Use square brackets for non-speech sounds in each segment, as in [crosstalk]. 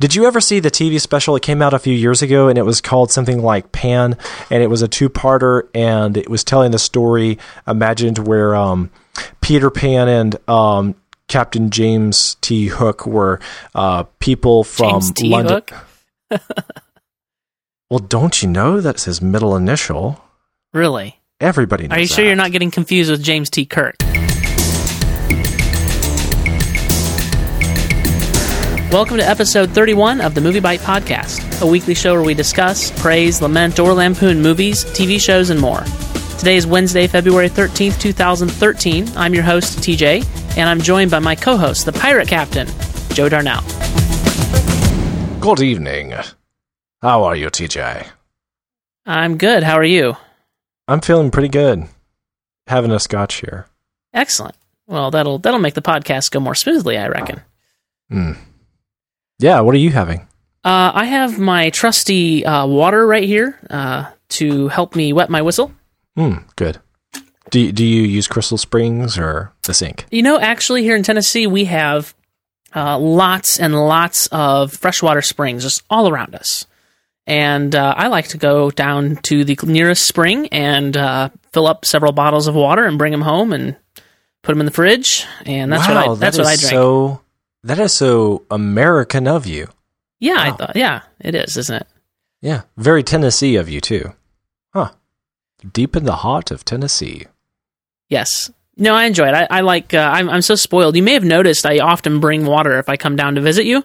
Did you ever see the TV special? It came out a few years ago, and it was called something like Pan, and it was a two-parter, and it was telling the story imagined where um, Peter Pan and um, Captain James T. Hook were uh, people from James T. London. Hook? [laughs] Well, don't you know that's his middle initial? Really? Everybody knows Are you sure that. you're not getting confused with James T. Kirk? Welcome to episode 31 of the MovieByte Podcast, a weekly show where we discuss, praise, lament, or lampoon movies, TV shows, and more. Today is Wednesday, February 13th, 2013. I'm your host, TJ, and I'm joined by my co host, the pirate captain, Joe Darnell. Good evening. How are you, TJ? I'm good. How are you? I'm feeling pretty good. Having a scotch here. Excellent. Well, that'll that'll make the podcast go more smoothly, I reckon. Hmm. Yeah, what are you having? Uh, I have my trusty uh, water right here uh, to help me wet my whistle. Hmm, good. Do you, do you use Crystal Springs or the sink? You know, actually, here in Tennessee, we have uh, lots and lots of freshwater springs just all around us. And uh, I like to go down to the nearest spring and uh, fill up several bottles of water and bring them home and put them in the fridge. And that's wow, what I that's that what I drink. So that is so American of you. yeah, I thought. Yeah, it is, isn't it? Yeah, very Tennessee of you too. Huh. Deep in the heart of Tennessee. Yes. No, I enjoy it. I, I like. Uh, I'm I'm so spoiled. You may have noticed I often bring water if I come down to visit you.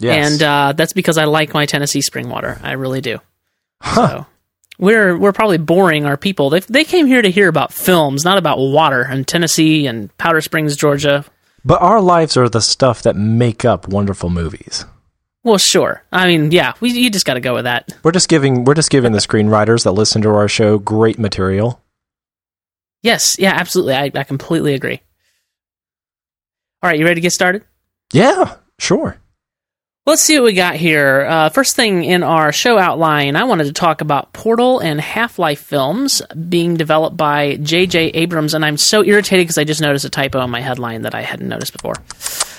Yes. and uh, that's because I like my Tennessee spring water. I really do. Huh. So we're we're probably boring our people. They they came here to hear about films, not about water. And Tennessee and Powder Springs, Georgia. But our lives are the stuff that make up wonderful movies. Well, sure. I mean, yeah, we, you just got to go with that. We're just giving we're just giving the screenwriters that listen to our show great material. Yes, yeah, absolutely. I, I completely agree. All right, you ready to get started? Yeah, sure. Let's see what we got here. Uh, first thing in our show outline, I wanted to talk about Portal and Half Life films being developed by J.J. Abrams, and I'm so irritated because I just noticed a typo in my headline that I hadn't noticed before.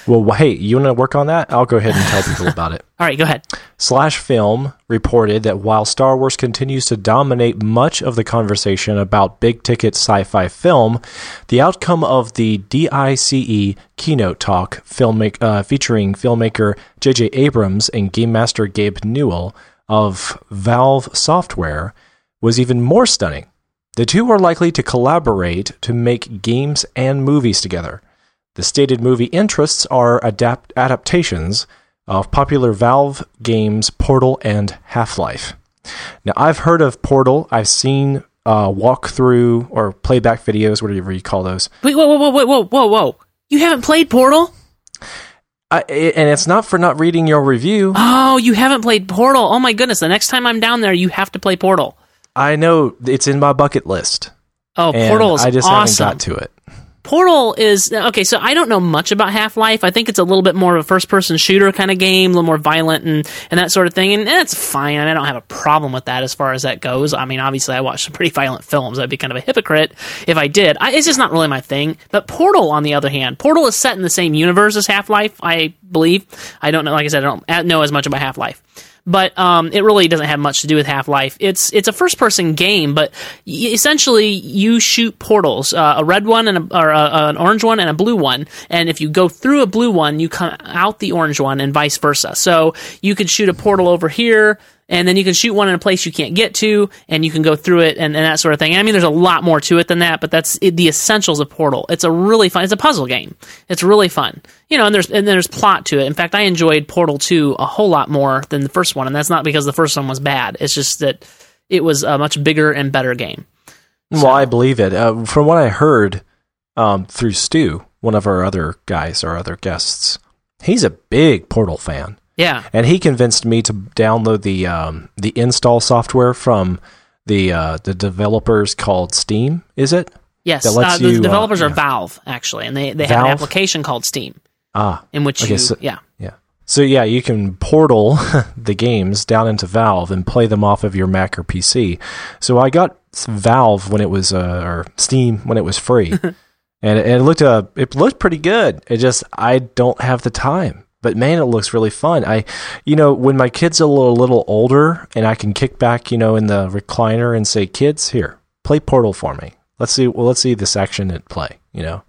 Well, hey, you want to work on that? I'll go ahead and tell people about it. [laughs] All right, go ahead. Slash Film reported that while Star Wars continues to dominate much of the conversation about big ticket sci fi film, the outcome of the DICE keynote talk uh, featuring filmmaker J.J. Abrams and Game Master Gabe Newell of Valve Software was even more stunning. The two are likely to collaborate to make games and movies together. The stated movie interests are adapt- adaptations of popular Valve games Portal and Half Life. Now, I've heard of Portal. I've seen uh, walkthrough or playback videos, whatever you call those. Wait, whoa, whoa, whoa, whoa, whoa, whoa! You haven't played Portal? I, it- and it's not for not reading your review. Oh, you haven't played Portal? Oh my goodness! The next time I'm down there, you have to play Portal. I know it's in my bucket list. Oh, Portal is I just awesome. haven't got to it. Portal is okay. So I don't know much about Half Life. I think it's a little bit more of a first person shooter kind of game, a little more violent and, and that sort of thing. And that's fine. I, don't have a problem with that as far as that goes. I mean, obviously, I watch some pretty violent films. I'd be kind of a hypocrite if I did. I, it's just not really my thing. But Portal, on the other hand, Portal is set in the same universe as Half Life, I believe. I don't know. Like I said, I don't know as much about Half Life but um, it really doesn't have much to do with Half Life. It's it's a first person game, but y- essentially you shoot portals, uh, a red one and a, or a, an orange one and a blue one, and if you go through a blue one, you come out the orange one, and vice versa. So you could shoot a portal over here. And then you can shoot one in a place you can't get to, and you can go through it and, and that sort of thing. I mean, there's a lot more to it than that, but that's it, the essentials of Portal. It's a really fun. It's a puzzle game. It's really fun, you know. And there's and there's plot to it. In fact, I enjoyed Portal two a whole lot more than the first one, and that's not because the first one was bad. It's just that it was a much bigger and better game. Well, I believe it. Uh, from what I heard um, through Stu, one of our other guys, our other guests, he's a big Portal fan. Yeah, and he convinced me to download the um, the install software from the uh, the developers called Steam. Is it? yes. Uh, the you, uh, developers are yeah. Valve actually, and they they have an application called Steam Ah, in which Okay, you so- yeah. yeah. So yeah, you can portal [laughs] the games down into Valve and play them off of your Mac or PC. So I got Valve when it was uh, or Steam when it was free, [laughs] and it, it looked uh, it looked pretty good. It just I don't have the time but man, it looks really fun. I, you know, when my kids are a little, little older and I can kick back, you know, in the recliner and say, kids, here, play Portal for me. Let's see, well, let's see this action at play, you know,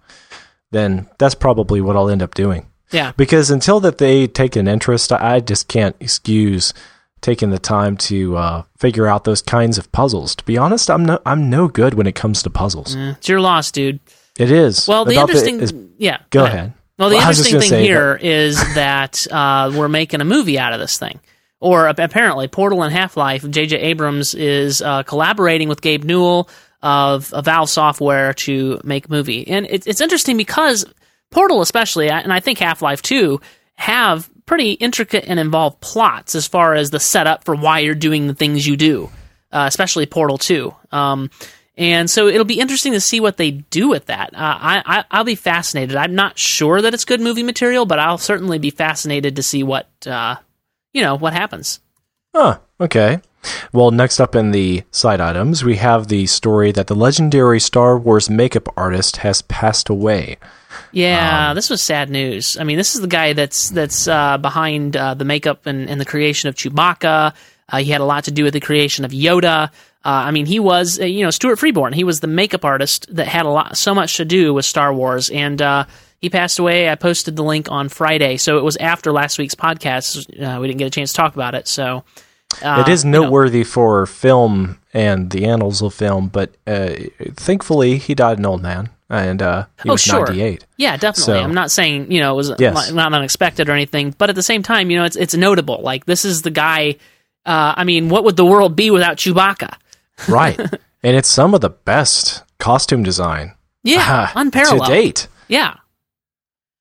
then that's probably what I'll end up doing. Yeah. Because until that they take an interest, I just can't excuse taking the time to uh, figure out those kinds of puzzles. To be honest, I'm no, I'm no good when it comes to puzzles. Eh, it's your loss, dude. It is. Well, the About interesting, is- yeah. go ahead. Well, the Well, I was just interesting thing say here is [laughs] that uh, we're making a movie out of this thing. Or ap- apparently, Portal and Half Life, J.J. Abrams is uh, collaborating with Gabe Newell of, of Valve Software to make a movie. And it, it's interesting because Portal, especially, and I think Half Life 2, have pretty intricate and involved plots as far as the setup for why you're doing the things you do, uh, especially Portal 2. Um, and so it'll be interesting to see what they do with that. Uh, I, I I'll be fascinated. I'm not sure that it's good movie material, but I'll certainly be fascinated to see what uh, you know what happens. Huh, okay. Well, next up in the side items, we have the story that the legendary Star Wars makeup artist has passed away. Yeah, Um, this was sad news. I mean, this is the guy that's that's uh, behind uh, the makeup and, and the creation of Chewbacca. Uh, he had a lot to do with the creation of Yoda. Uh, I mean, he was uh, you know Stuart Freeborn. He was the makeup artist that had a lot so much to do with Star Wars, and uh, he passed away. I posted the link on Friday, so it was after last week's podcast. Uh, we didn't get a chance to talk about it, so. Uh, it is you know, noteworthy for film and the annals of film, but uh, thankfully he died an old man, and uh, he Oh, was sure. 98. Yeah, definitely. So- I'm not saying you know it was Yes. not, not unexpected or anything, but at the same time, you know, it's it's notable. Like this is the guy. Uh, I mean, what would the world be without Chewbacca? Right. [laughs] and it's some of the best costume design Yeah, uh, unparalleled. to date. Yeah,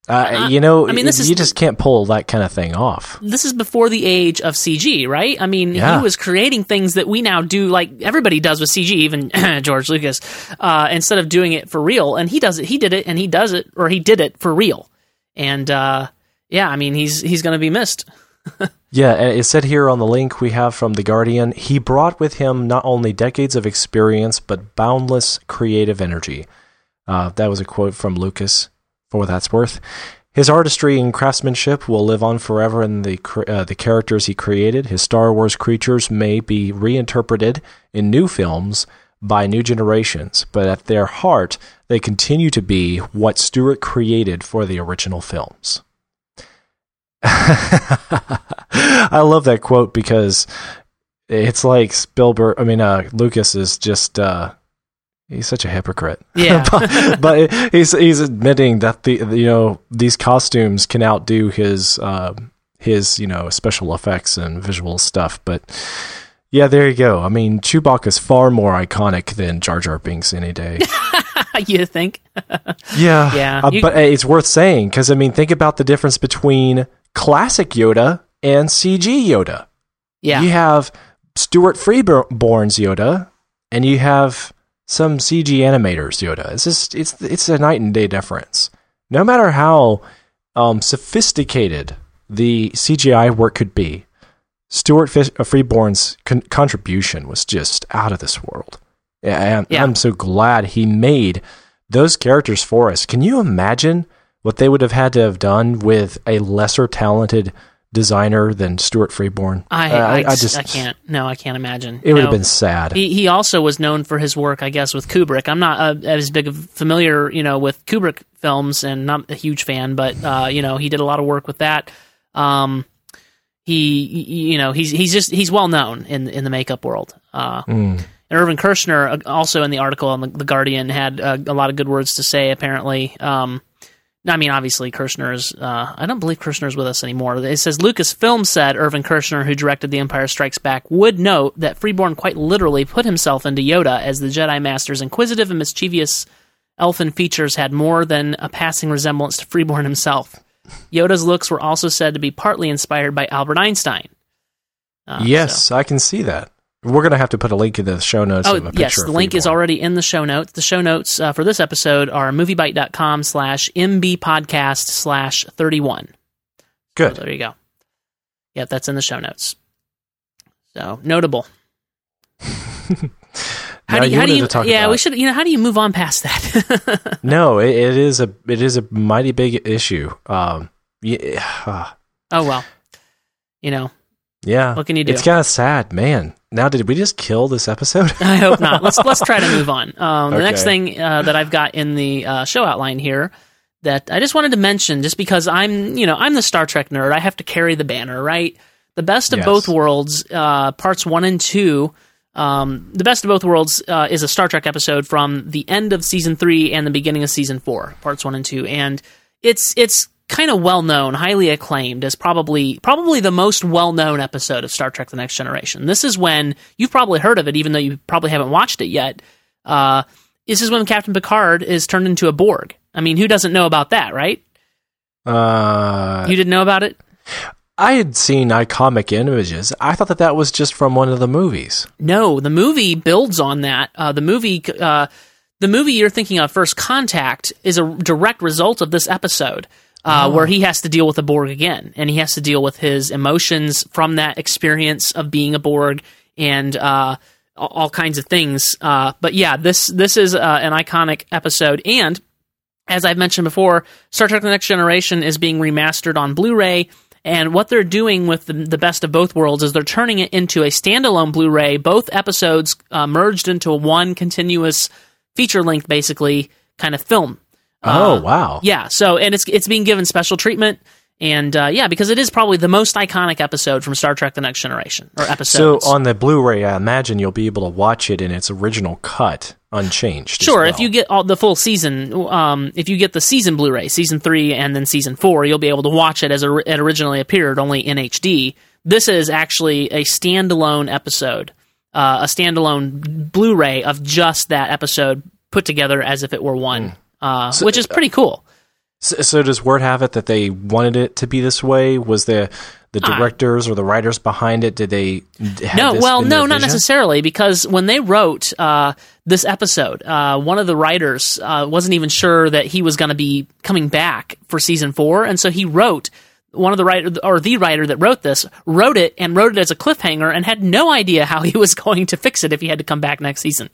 Uh, you know, I mean, this is- you just can't pull that kind of thing off. this is before the age of CG, right? I mean, Yeah. he was creating things that we now do, like everybody does with CG, even [clears throat] George Lucas, uh, instead of doing it for real. And he does it. He did it, and he does it, or he did it for real. And uh, yeah, I mean, he's he's going to be missed. [laughs] Yeah, and it said here on the link we have from The Guardian, he brought with him not only decades of experience, but boundless creative energy. Uh, that was a quote from Lucas, for what that's worth. His artistry and craftsmanship will live on forever in the uh, the characters he created. His Star Wars creatures may be reinterpreted in new films by new generations, but at their heart, they continue to be what Stuart created for the original films. [laughs] I love that quote because it's like Spielberg. I mean, uh, Lucas is just uh, he's such a hypocrite. [laughs] Yeah. but, but he's he's admitting that the you know these costumes can outdo his uh, his you know special effects and visual stuff. But yeah, there you go. I mean, Chewbacca is far more iconic than Jar Jar Binks any day. [laughs] you think? Yeah, Yeah, Uh, you- but uh, it's worth saying because I mean, think about the difference between classic Yoda and CG Yoda. Yeah. You have Stuart Freeborn's Yoda, and you have some CG animators Yoda. It's just it's it's a night and day difference. No matter how um, sophisticated the CGI work could be, Stuart uh, Freeborn's con- contribution was just out of this world. And Yeah. I'm so glad he made those characters for us. Can you imagine what they would have had to have done with a lesser talented designer than Stuart Freeborn? I, Uh, I, just I can't. No, I can't imagine. It would have been sad. He he also was known for his work, I guess, with Kubrick. I'm not uh, as big of familiar, you know, with Kubrick films, and not a huge fan, but uh, you know, he did a lot of work with that. Um, he, he- you know, he's he's just he's well known in in the makeup world. Uh, Mm. and Irvin Kershner, uh, also in the article on the, the Guardian, had uh, a lot of good words to say. Apparently, um, I mean, obviously, Kershner is. Uh, I don't believe Kershner is with us anymore. It says Lucasfilm said Irvin Kershner, who directed The Empire Strikes Back, would note that Freeborn quite literally put himself into Yoda, as the Jedi Master's inquisitive and mischievous elfin features had more than a passing resemblance to Freeborn himself. Yoda's looks were also said to be partly inspired by Albert Einstein. Uh, yes, so- I can see that. We're going to have to put a link in the show notes Oh, of a picture yes. The link is already in the show notes. The show notes uh, for this episode are moviebyte.com slash mbpodcast slash 31. So Good. there you go. Yep, that's in the show notes. So notable. [laughs] How do you, how do you yeah, we should, you know, how do you move on past that? [laughs] No, it, it is a it is a mighty big issue. Um, yeah, [sighs] Oh well. You know, Yeah. What can you do? It's kind of sad, man. Now, did we just kill this episode? [laughs] I hope not. Let's let's try to move on. [laughs] Um, the Okay. next thing uh, that I've got in the uh, show outline here that I just wanted to mention, just because I'm you know I'm the Star Trek nerd, I have to carry the banner, right? The best of Yes. both worlds, uh, parts one and two. Um, the best of both worlds uh, is a Star Trek episode from the end of season three and the beginning of season four, parts one and two, and it's it's kind of well known, highly acclaimed as probably probably the most well known episode of Star Trek: The Next Generation. This is when you've probably heard of it, even though you probably haven't watched it yet. Uh, this is when Captain Picard is turned into a Borg. I mean, who doesn't know about that, right? Uh, You didn't know about it? I had seen iconic images. I thought that that was just from one of the movies. No, the movie builds on that. Uh, the movie, uh, the movie you're thinking of, First Contact, is a direct result of this episode, uh, where he has to deal with a Borg again, and he has to deal with his emotions from that experience of being a Borg and uh, all- all kinds of things. Uh, but yeah, this this is uh, an iconic episode, and as I've mentioned before, Star Trek: The Next Generation is being remastered on Blu-ray. And what they're doing with the, the best of both worlds is they're turning it into a standalone Blu-ray, both episodes uh, merged into one continuous feature length, basically kind of film. Oh Uh, wow! Yeah. So and it's it's being given special treatment, and uh, yeah, because it is probably the most iconic episode from Star Trek: The Next Generation or episode. So on the Blu-ray, I imagine you'll be able to watch it in its original cut, unchanged. Sure, well. if you get all the full season, um, if you get the season Blu-ray, season three and then season four, you'll be able to watch it as or- it originally appeared, only in HD. This is actually a standalone episode, uh, a standalone Blu-ray of just that episode put together as if it were one, uh, which is pretty cool. So, so does word have it that they wanted it to be this way? Was the the Ah. directors or the writers behind it? Did they? have No, well, no, not necessarily, because when they wrote uh, this episode, uh, one of the writers uh, wasn't even sure that he was going to be coming back for season four, and so he wrote one of the writer or the writer that wrote this wrote it and wrote it as a cliffhanger and had no idea how he was [laughs] going to fix it if he had to come back next season.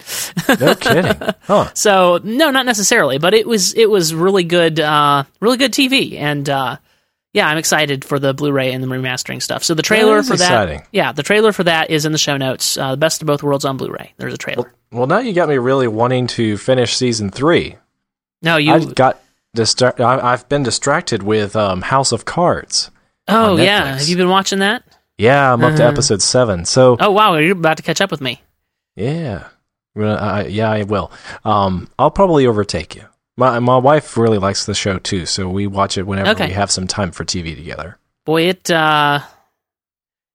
No kidding. [laughs] Huh. So no, not necessarily, but it was it was really good, uh, really good TV, and uh, yeah, I'm excited for the Blu-ray and the remastering stuff. So the trailer is for that, exciting. yeah, the trailer for that is in the show notes. Uh, the best of both worlds on Blu-ray. There's a trailer. Well, now you got me really wanting to finish season three. No, you. I got distra- I- I've been distracted with um, House of Cards. oh yeah, have you been watching that? Yeah, I'm up to Uh-huh. episode seven. So Oh wow, you're about to catch up with me. yeah, I- yeah, I will. Um, I'll probably overtake you. My my wife really likes the show too, so we watch it whenever Okay. we have some time for TV together. Boy, it. uh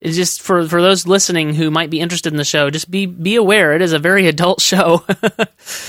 it's just for for those listening who might be interested in the show, just be be aware it is a very [laughs] adult show. [laughs]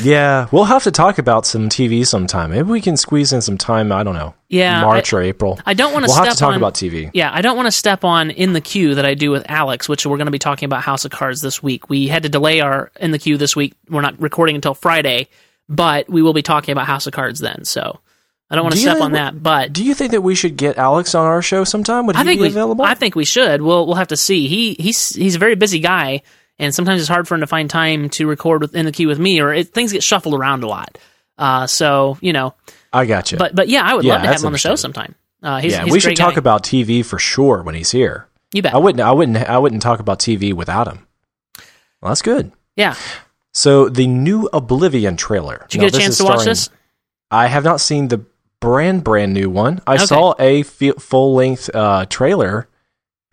Yeah, we'll have to talk about some TV sometime. Maybe we can squeeze in some time. I don't know. Yeah, March or April. I don't want to We'll step have to talk on, about TV. Yeah, I don't want to step on in the queue that I do with Alex, which we're going to be talking about House of Cards this week. We had to delay our in the queue this week. We're not recording until Friday, but we will be talking about House of Cards then. So I don't want to Do step think on that, but Do you think that we should get Alex on our show sometime? Would he I think be we available? I think we should. We'll we'll have to see. He he's he's a very busy guy, and sometimes it's hard for him to find time to record with, in the queue with me, or it, things get shuffled around a lot. Uh, so you know, I got you. but but yeah, I would Yeah, love to have him on the show sometime. Uh, he's, yeah, he's we should talk guy. about TV for sure when he's here. you bet. I wouldn't. I wouldn't. I wouldn't. Talk about TV without him. Well, that's good. Yeah, So the new Oblivion trailer. did you Now, get a chance to watch this? I have not seen the brand brand new one. I Okay. saw a full length uh, trailer.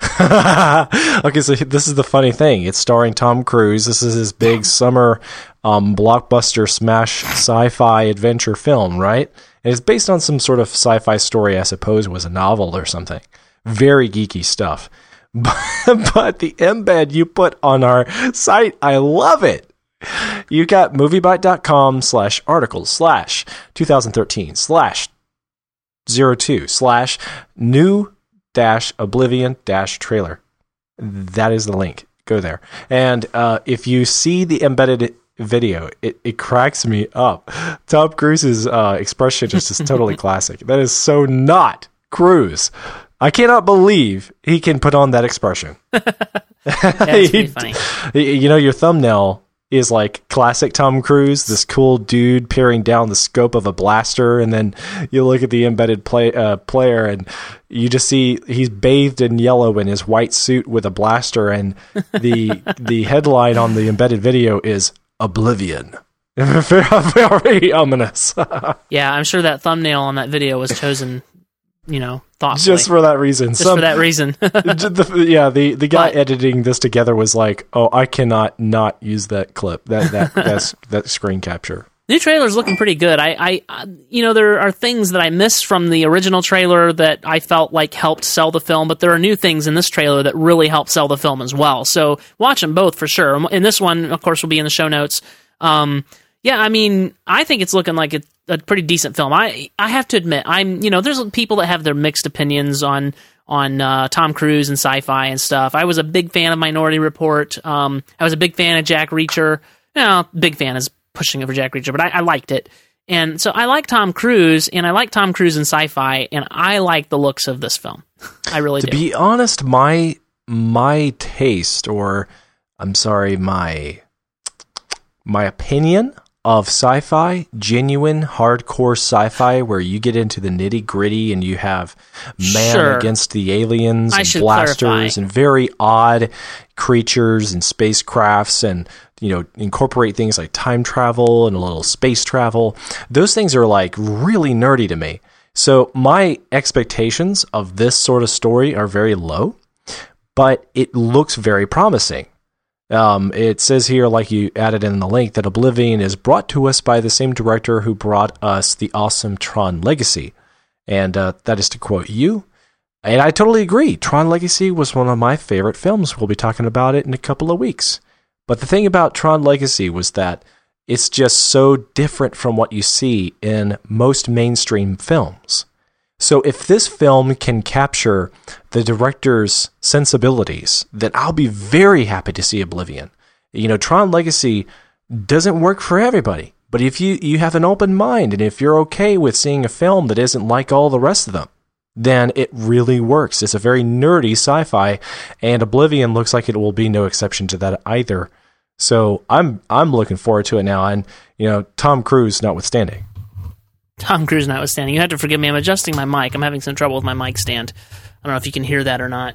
[laughs] okay, so this is the funny thing. It's starring Tom Cruise. This is his big [laughs] summer um, blockbuster smash sci-fi adventure film, right? And it's based on some sort of sci-fi story, I suppose, was a novel or something. Very geeky stuff. [laughs] But, but the embed you put on our site, I love it. You got moviebyte.com slash articles slash 2013 slash 02 slash new dash oblivion dash trailer. That is the link. Go there. And uh, if you see the embedded video, it, it cracks me up. Tom Cruise's uh, expression just is totally [laughs] classic. That is so not Cruise. I cannot believe he can put on that expression. [laughs] Pretty [laughs] funny. You know, your thumbnail is like classic Tom Cruise, this cool dude peering down the scope of a blaster, and then you look at the embedded play uh, player, and you just see he's bathed in yellow in his white suit with a blaster, and the [laughs] the headline on the embedded video is Oblivion. [laughs] Very ominous. [laughs] Yeah, I'm sure that thumbnail on that video was chosen, you know, thoughtfully. Just for that reason. Just Some- for that reason. [laughs] the, yeah, the the guy But- editing this together was like, "Oh, I cannot not use that clip. That that [laughs] that's that screen capture." New trailer's looking pretty good. I, I, I, you know, there are things that I missed from the original trailer that I felt like helped sell the film, but there are new things in this trailer that really help sell the film as well. So watch them both for sure. And this one, of course, will be in the show notes. Um, yeah, I mean, I think it's looking like a, a pretty decent film. I, I have to admit, I'm, you know, there's people that have their mixed opinions on on uh, Tom Cruise and sci-fi and stuff. I was a big fan of Minority Report. Um, I was a big fan of Jack Reacher. No, big fan is pushing over Jack Reacher, but I, I liked it. And so I like Tom Cruise, and I like Tom Cruise in sci-fi, and I like the looks of this film. I really To do. be honest, my my taste, or I'm sorry, my my opinion of sci-fi, genuine hardcore sci-fi, where you get into the nitty gritty and you have man Sure. against the aliens I and blasters clarify. and very odd creatures and spacecrafts and you know incorporate things like time travel and a little space travel. Those things are like really nerdy to me. So my expectations of this sort of story are very low, but it looks very promising. Um, it says here, like you added in the link, that Oblivion is brought to us by the same director who brought us the awesome Tron Legacy. And uh, that is to quote you. And I totally agree. Tron Legacy was one of my favorite films. We'll be talking about it in a couple of weeks. But the thing about Tron Legacy was that it's just so different from what you see in most mainstream films. So if this film can capture the director's sensibilities, then I'll be very happy to see Oblivion. You know, Tron Legacy doesn't work for everybody, but if you you have an open mind and if you're okay with seeing a film that isn't like all the rest of them, then it really works. It's a very nerdy sci-fi and Oblivion looks like it will be no exception to that either. So I'm I'm looking forward to it now and you know, Tom Cruise notwithstanding. Tom Cruise notwithstanding. You have to forgive me. I'm adjusting my mic. I'm having some trouble with my mic stand. I don't know if you can hear that or not.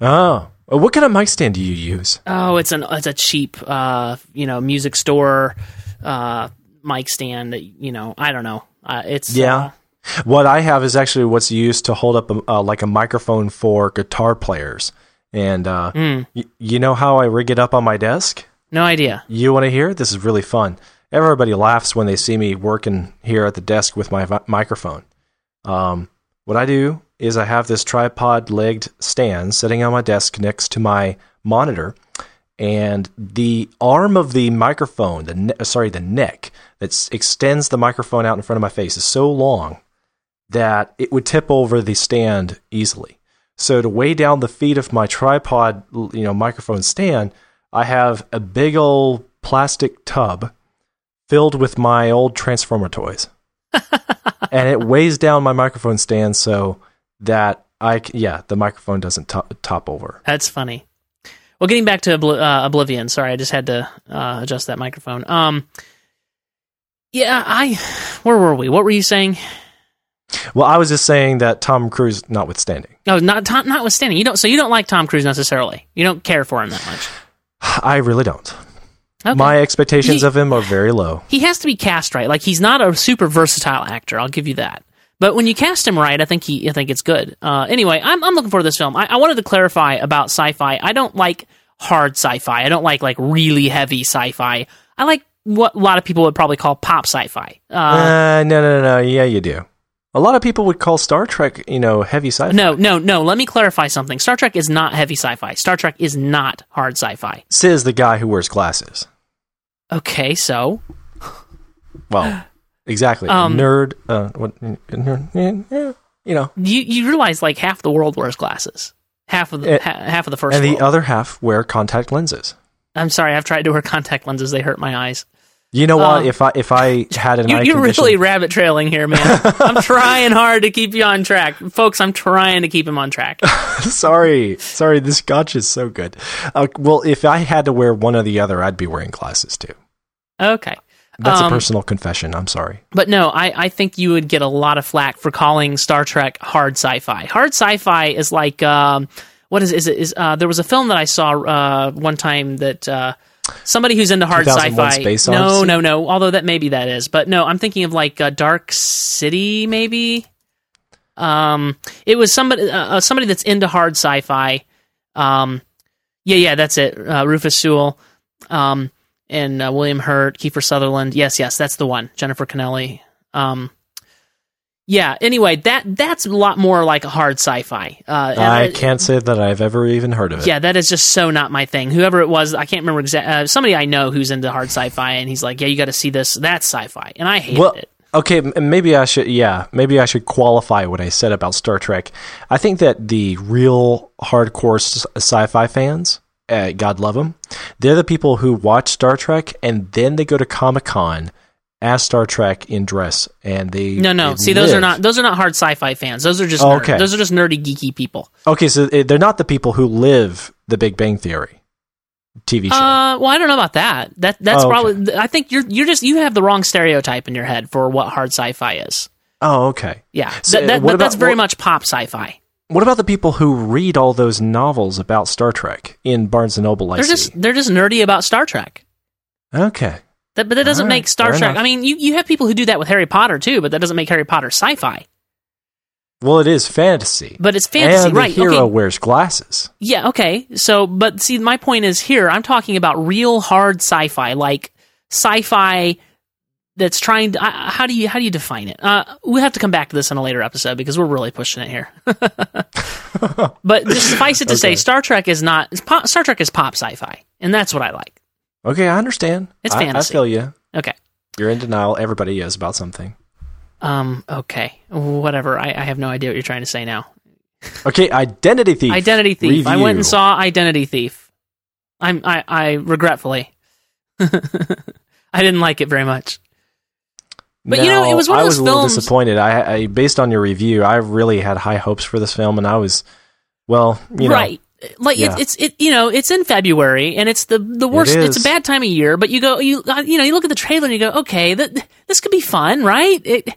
Oh. What kind of mic stand do you use? Oh, it's an it's a cheap uh, you know, music store uh mic stand that you know, I don't know. Uh, it's Yeah. uh, What I have is actually what's used to hold up a, uh, like a microphone for guitar players. And uh, Hmm. y- you know how I rig it up on my desk? no idea. You want to hear? This is really fun. Everybody laughs when they see me working here at the desk with my vi- microphone. Um, what I do is I have this tripod legged stand sitting on my desk next to my monitor, and the arm of the microphone, the ne- sorry, the neck that extends the microphone out in front of my face is so long that it would tip over the stand easily. So to weigh down the feet of my tripod, you know, microphone stand, I have a big old plastic tub filled with my old Transformer toys. [laughs] and it weighs down my microphone stand so that I yeah, the microphone doesn't top, top over. That's funny. Well, getting back to Obli- uh, Oblivion. Sorry, I just had to uh, adjust that microphone. Um, yeah, I. Where were we? What were you saying? Well, I was just saying that Tom Cruise notwithstanding. No, not Tom, notwithstanding, you don't. So you don't like Tom Cruise necessarily. You don't care for him that much. [sighs] I really don't. Okay. My expectations He- of him are very low. he has to be cast right. Like he's not a super versatile actor. I'll give you that. But when you cast him right, I think he, I think it's good. Uh, anyway, I'm, I'm looking forward to this film. I, I wanted to clarify about sci-fi. I don't like hard sci-fi. I don't like like really heavy sci-fi. I like what a lot of people would probably call pop sci-fi. Uh, Uh, no, no, no, no. Yeah, you do. A lot of people would call Star Trek, you know, heavy sci-fi. no, no, no. Let me clarify something. Star Trek is not heavy sci-fi. Star Trek is not hard sci-fi. Says the guy who wears glasses. Okay, so Well, exactly. Um, nerd. Uh, what? nerd, You know, you you realize like half the world wears glasses. Half of the Eh, ha, half of the first and the other half wear contact lenses. I'm sorry, I've tried to wear contact lenses. They hurt my eyes. You know what? Um, if I if I had an [laughs] You, eye you're condition, really rabbit trailing here, man. [laughs] I'm trying hard to keep you on track, folks. I'm trying to keep him on track. [laughs] sorry, sorry. This scotch is so good. Uh, well, if I had to wear one or the other, I'd be wearing glasses too. Okay. That's Um, a personal confession. I'm sorry. But no, I, I think you would get a lot of flack for calling Star Trek hard sci-fi. Hard sci-fi is like um, what is is it? Is uh, there was a film that I saw uh, one time that uh, somebody who's into hard sci-fi. No, no, no. Although that maybe that is, but no, I'm thinking of like uh, Dark City, maybe. Um, it was somebody uh, uh, somebody that's into hard sci-fi. Um, yeah, yeah, that's it. Uh, Rufus Sewell. Um, and uh, William Hurt, Kiefer Sutherland. Yes, yes, that's the one. Jennifer Connelly. Um, yeah. Anyway, that that's a lot more like a hard sci-fi. Uh, I can't say that I've ever even heard of it. Yeah, that is just so not my thing. Whoever it was, I can't remember exactly. Uh, somebody I know who's into hard sci-fi, and he's like, "Yeah, you got to see this. That's sci-fi," and I hated Well, it. okay, maybe I should. Yeah, maybe I should qualify what I said about Star Trek. I think that the real hardcore sci-fi fans, uh, God love them, they're the people who watch Star Trek and then they go to Comic Con as Star Trek in dress, and they No, no. they See, those are not those are not hard sci-fi fans. Those are just Oh, nerd- okay. those are just nerdy geeky people. Okay, so uh, they're not the people who live the Big Bang Theory TV show. Uh, well, I don't know about that. That that's Oh, okay. probably. I think you're you're just you have the wrong stereotype in your head for what hard sci-fi is. oh, okay. Yeah, So, that, that- that's very what- much pop sci-fi. What about the people who read all those novels about Star Trek in Barnes and Noble? I They're see. just they're just nerdy about Star Trek. okay. That, but that doesn't right, make Star Trek. enough. I mean, you, you have people who do that with Harry Potter too, but that doesn't make Harry Potter sci-fi. Well, it is fantasy. But it's fantasy, and the right? hero Okay, wears glasses. yeah, okay. So, but see, my point is here. I'm talking about real hard sci-fi, like sci-fi that's trying to. I- how do you how do you define it? Uh, we have to come back to this in a later episode because we're really pushing it here. [laughs] but just suffice it to say, Star Trek is not pop, Star Trek is pop sci-fi, and that's what I like. Okay, I understand. It's I- fantasy. I feel you. Okay. You're in denial. Everybody is about something. Um. Okay. Whatever. I, I have no idea what you're trying to say now. Okay, Identity Thief. Identity Thief. I went and saw Identity Thief. I'm. I. I regretfully. [laughs] I didn't like it very much. But, you know, it was one of I those was a little disappointed. I, I, based on your review, I really had high hopes for this film, and I was, well, you know, right. Like Yeah. it's it's it you know it's in February and it's the the worst it's a bad time of year but you go you uh, you know you look at the trailer and you go okay that this could be fun right it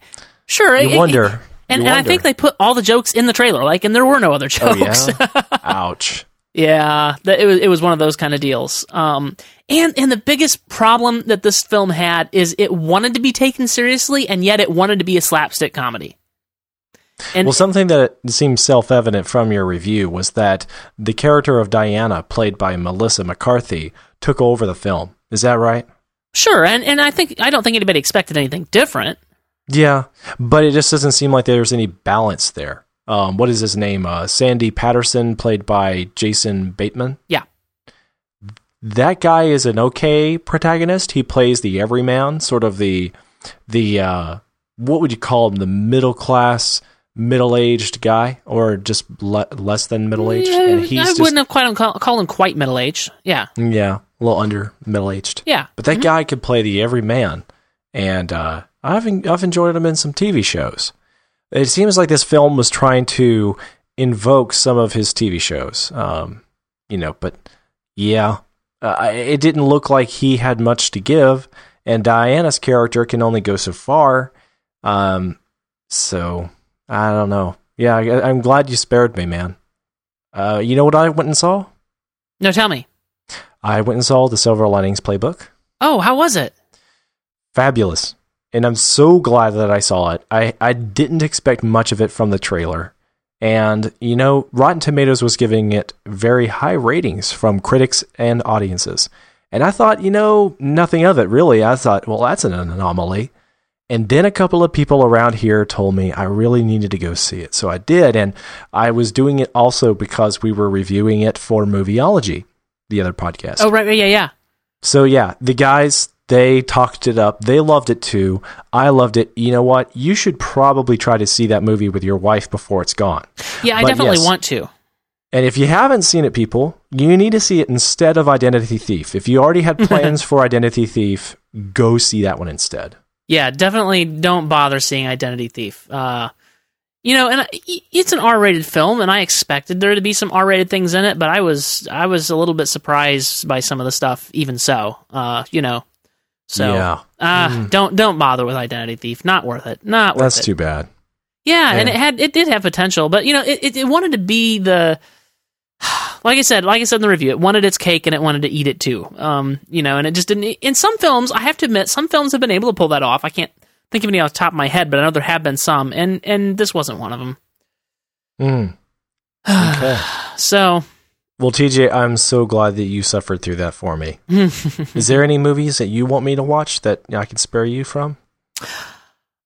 sure you it- wonder. it- and, you and I think they put all the jokes in the trailer like and there were no other Oh jokes yeah. [laughs] Ouch. Yeah, that, it was it was one of those kind of deals. Um, and and the biggest problem that this film had is it wanted to be taken seriously, and yet it wanted to be a slapstick comedy. And well, something that seems self evident from your review was that the character of Diana, played by Melissa McCarthy, took over the film. Is that right? sure, and and I think I don't think anybody expected anything different. Yeah, but it just doesn't seem like there's any balance there. Um, what is his name? Uh, Sandy Patterson, played by Jason Bateman. Yeah. That guy is an okay protagonist. He plays the everyman, sort of the the uh, what would you call him? The middle class, middle aged guy, or just le- less than middle aged. Yeah, and I just wouldn't have quite call, call him quite middle aged. Yeah, yeah, a little under middle aged. yeah, But that guy could play the everyman, and uh, I've en- I've enjoyed him in some TV shows. It seems like this film was trying to invoke some of his TV shows, um, you know. But yeah, uh, it didn't look like he had much to give, and Diana's character can only go so far. Um, so I don't know. Yeah, I, I'm glad you spared me, man. Uh, you know what I went and saw? No, tell me. I went and saw the Silver Linings Playbook. Oh, how was it? fabulous. And I'm so glad that I saw it. I, I didn't expect much of it from the trailer. And, you know, Rotten Tomatoes was giving it very high ratings from critics and audiences. And I thought, you know, nothing of it really. I thought, well, that's an anomaly. And then a couple of people around here told me I really needed to go see it. So I did. And I was doing it also because we were reviewing it for Movieology, the other podcast. Oh, right, right, yeah, yeah. So yeah, the guys they talked it up. They loved it too. I loved it. You know what? You should probably try to see that movie with your wife before it's gone. Yeah, I But definitely yes. want to. And if you haven't seen it, people, you need to see it instead of Identity Thief. If you already had [laughs] plans for Identity Thief, go see that one instead. Yeah, definitely don't bother seeing Identity Thief. Uh, you know, and it's an R-rated film, and I expected there to be some R-rated things in it, but I was I was a little bit surprised by some of the stuff. Even so, uh, you know, so Yeah. uh, Mm. don't don't bother with Identity Thief. Not worth it. Not worth That's it. too bad. Yeah, and it had it did have potential, but you know, it, it, it wanted to be the [sighs] like I said, like I said in the review, it wanted its cake and it wanted to eat it too. Um, you know, and it just didn't. In some films, I have to admit, some films have been able to pull that off. I can't think of any off the top of my head, but I know there have been some, and and this wasn't one of them. Mm. [sighs] Okay. So, Well, TJ, I'm so glad that you suffered through that for me. [laughs] Is there any movies that you want me to watch that I can spare you from?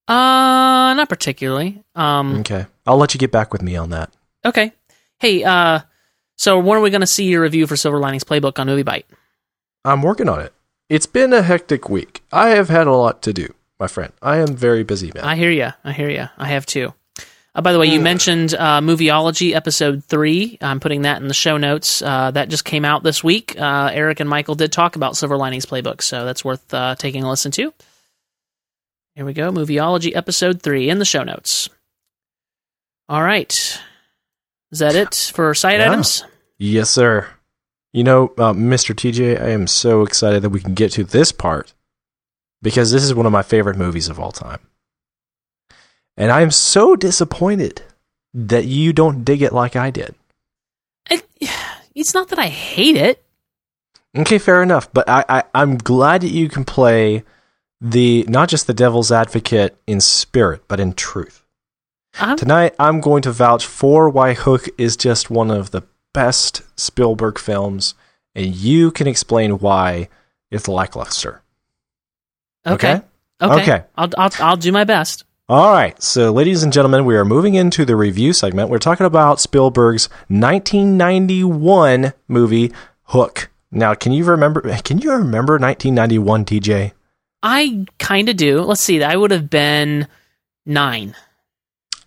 uh, not particularly. Um, Okay. I'll let you get back with me on that. okay. Hey, uh, so when are we going to see your review for Silver Linings Playbook on MovieByte? I'm working on it. It's been a hectic week. I have had a lot to do, my friend. I am very busy, man. I hear you. I hear you. I have too. Uh, by the way, you mentioned uh, Movieology episode three. I'm putting that in the show notes. Uh, that just came out this week. Uh, Eric and Michael did talk about Silver Linings Playbook, so that's worth uh, taking a listen to. Here we go. Movieology episode three in the show notes. All right. Is that it for side Yeah. items? yes, sir. You know, uh, Mr. TJ, I am so excited that we can get to this part because this is one of my favorite movies of all time. And I am so disappointed that you don't dig it like I did. It, it's not that I hate it. Okay, fair enough. But I, I, I'm glad that you can play the not just the devil's advocate in spirit, but in truth. I'm, Tonight, I'm going to vouch for why Hook is just one of the best Spielberg films, and you can explain why it's lackluster. okay. okay? Okay. Okay. I'll, I'll, I'll do my best. All right, so ladies and gentlemen, we are moving into the review segment. We're talking about Spielberg's 1991 movie Hook. Now, can you remember? Can you remember 1991, TJ? I kind of do. Let's see. I would have been nine.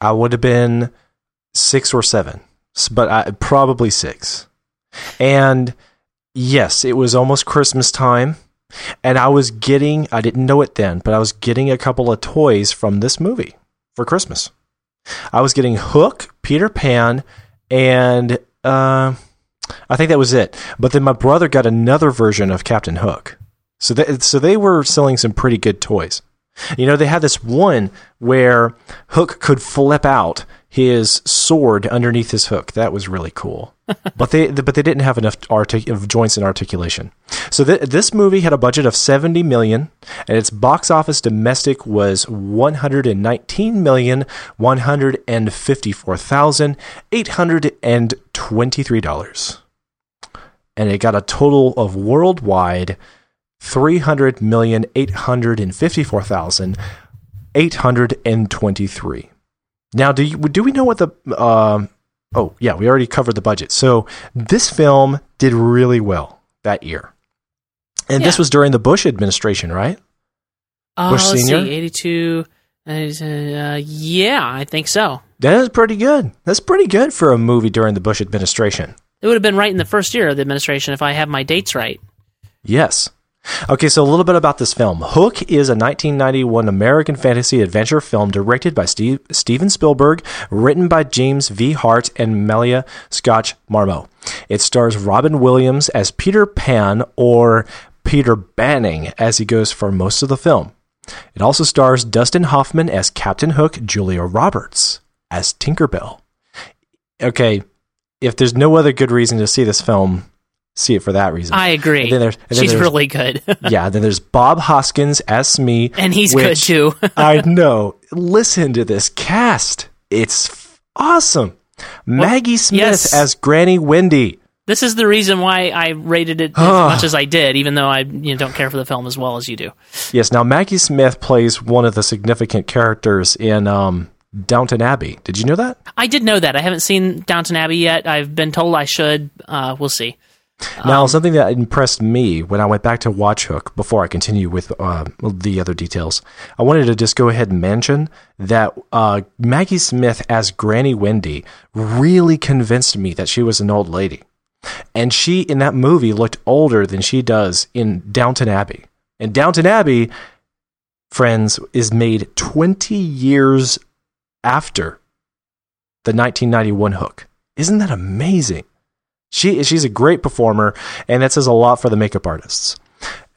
I would have been six or seven, but I, probably six. And yes, it was almost Christmas time, and I was getting, I didn't know it then, but I was getting a couple of toys from this movie for Christmas. I was getting Hook, Peter Pan, and uh, I think that was it. But then my brother got another version of Captain Hook. So, so they were selling some pretty good toys. You know, they had this one where Hook could flip out his sword underneath his hook. That was really cool. [laughs] but they but they didn't have enough artic- joints and articulation. So th- this movie had a budget of 70 million and its box office domestic was one hundred and nineteen million one hundred and fifty-four thousand eight hundred and twenty-three dollars, And it got a total of worldwide 300 million 854,823. Now, do you do we know what the? Um, oh, yeah, we already covered the budget. So this film did really well that year, and this was during the Bush administration, right? Uh, Bush Senior? see. 82. Uh, yeah, I think so. That is pretty good. That's pretty good for a movie during the Bush administration. It would have been right in the first year of the administration if I have my dates right. Yes. Okay, so a little bit about this film. Hook is a 1991 American fantasy adventure film directed by Steve, Steven Spielberg, written by James V. Hart and Malia Scotch Marmo. It stars Robin Williams as Peter Pan, or Peter Banning, as he goes for most of the film. It also stars Dustin Hoffman as Captain Hook, Julia Roberts as Tinkerbell. Okay, if there's no other good reason to see this film, see it for that reason. I agree. And then there's- and then She's there's- really good. [laughs] yeah, then there's Bob Hoskins as Smee. and he's good too. [laughs] I know. Listen to this cast. It's f- awesome. Maggie Smith yes. as Granny Wendy. this is the reason why I rated it as much as I did, even though I you know, don't care for the film as well as you do. Yes, now Maggie Smith plays one of the significant characters in um, Downton Abbey. Did you know that? I did know that. I haven't seen Downton Abbey yet. I've been told I should. Uh, we'll see. Now, something that impressed me when I went back to watch Hook before I continue with uh, the other details, I wanted to just go ahead and mention that uh, Maggie Smith as Granny Wendy really convinced me that she was an old lady. And she, in that movie, looked older than she does in Downton Abbey. And Downton Abbey, friends, is made 20 years after the 1991 Hook. Isn't that amazing? She she's a great performer, and that says a lot for the makeup artists.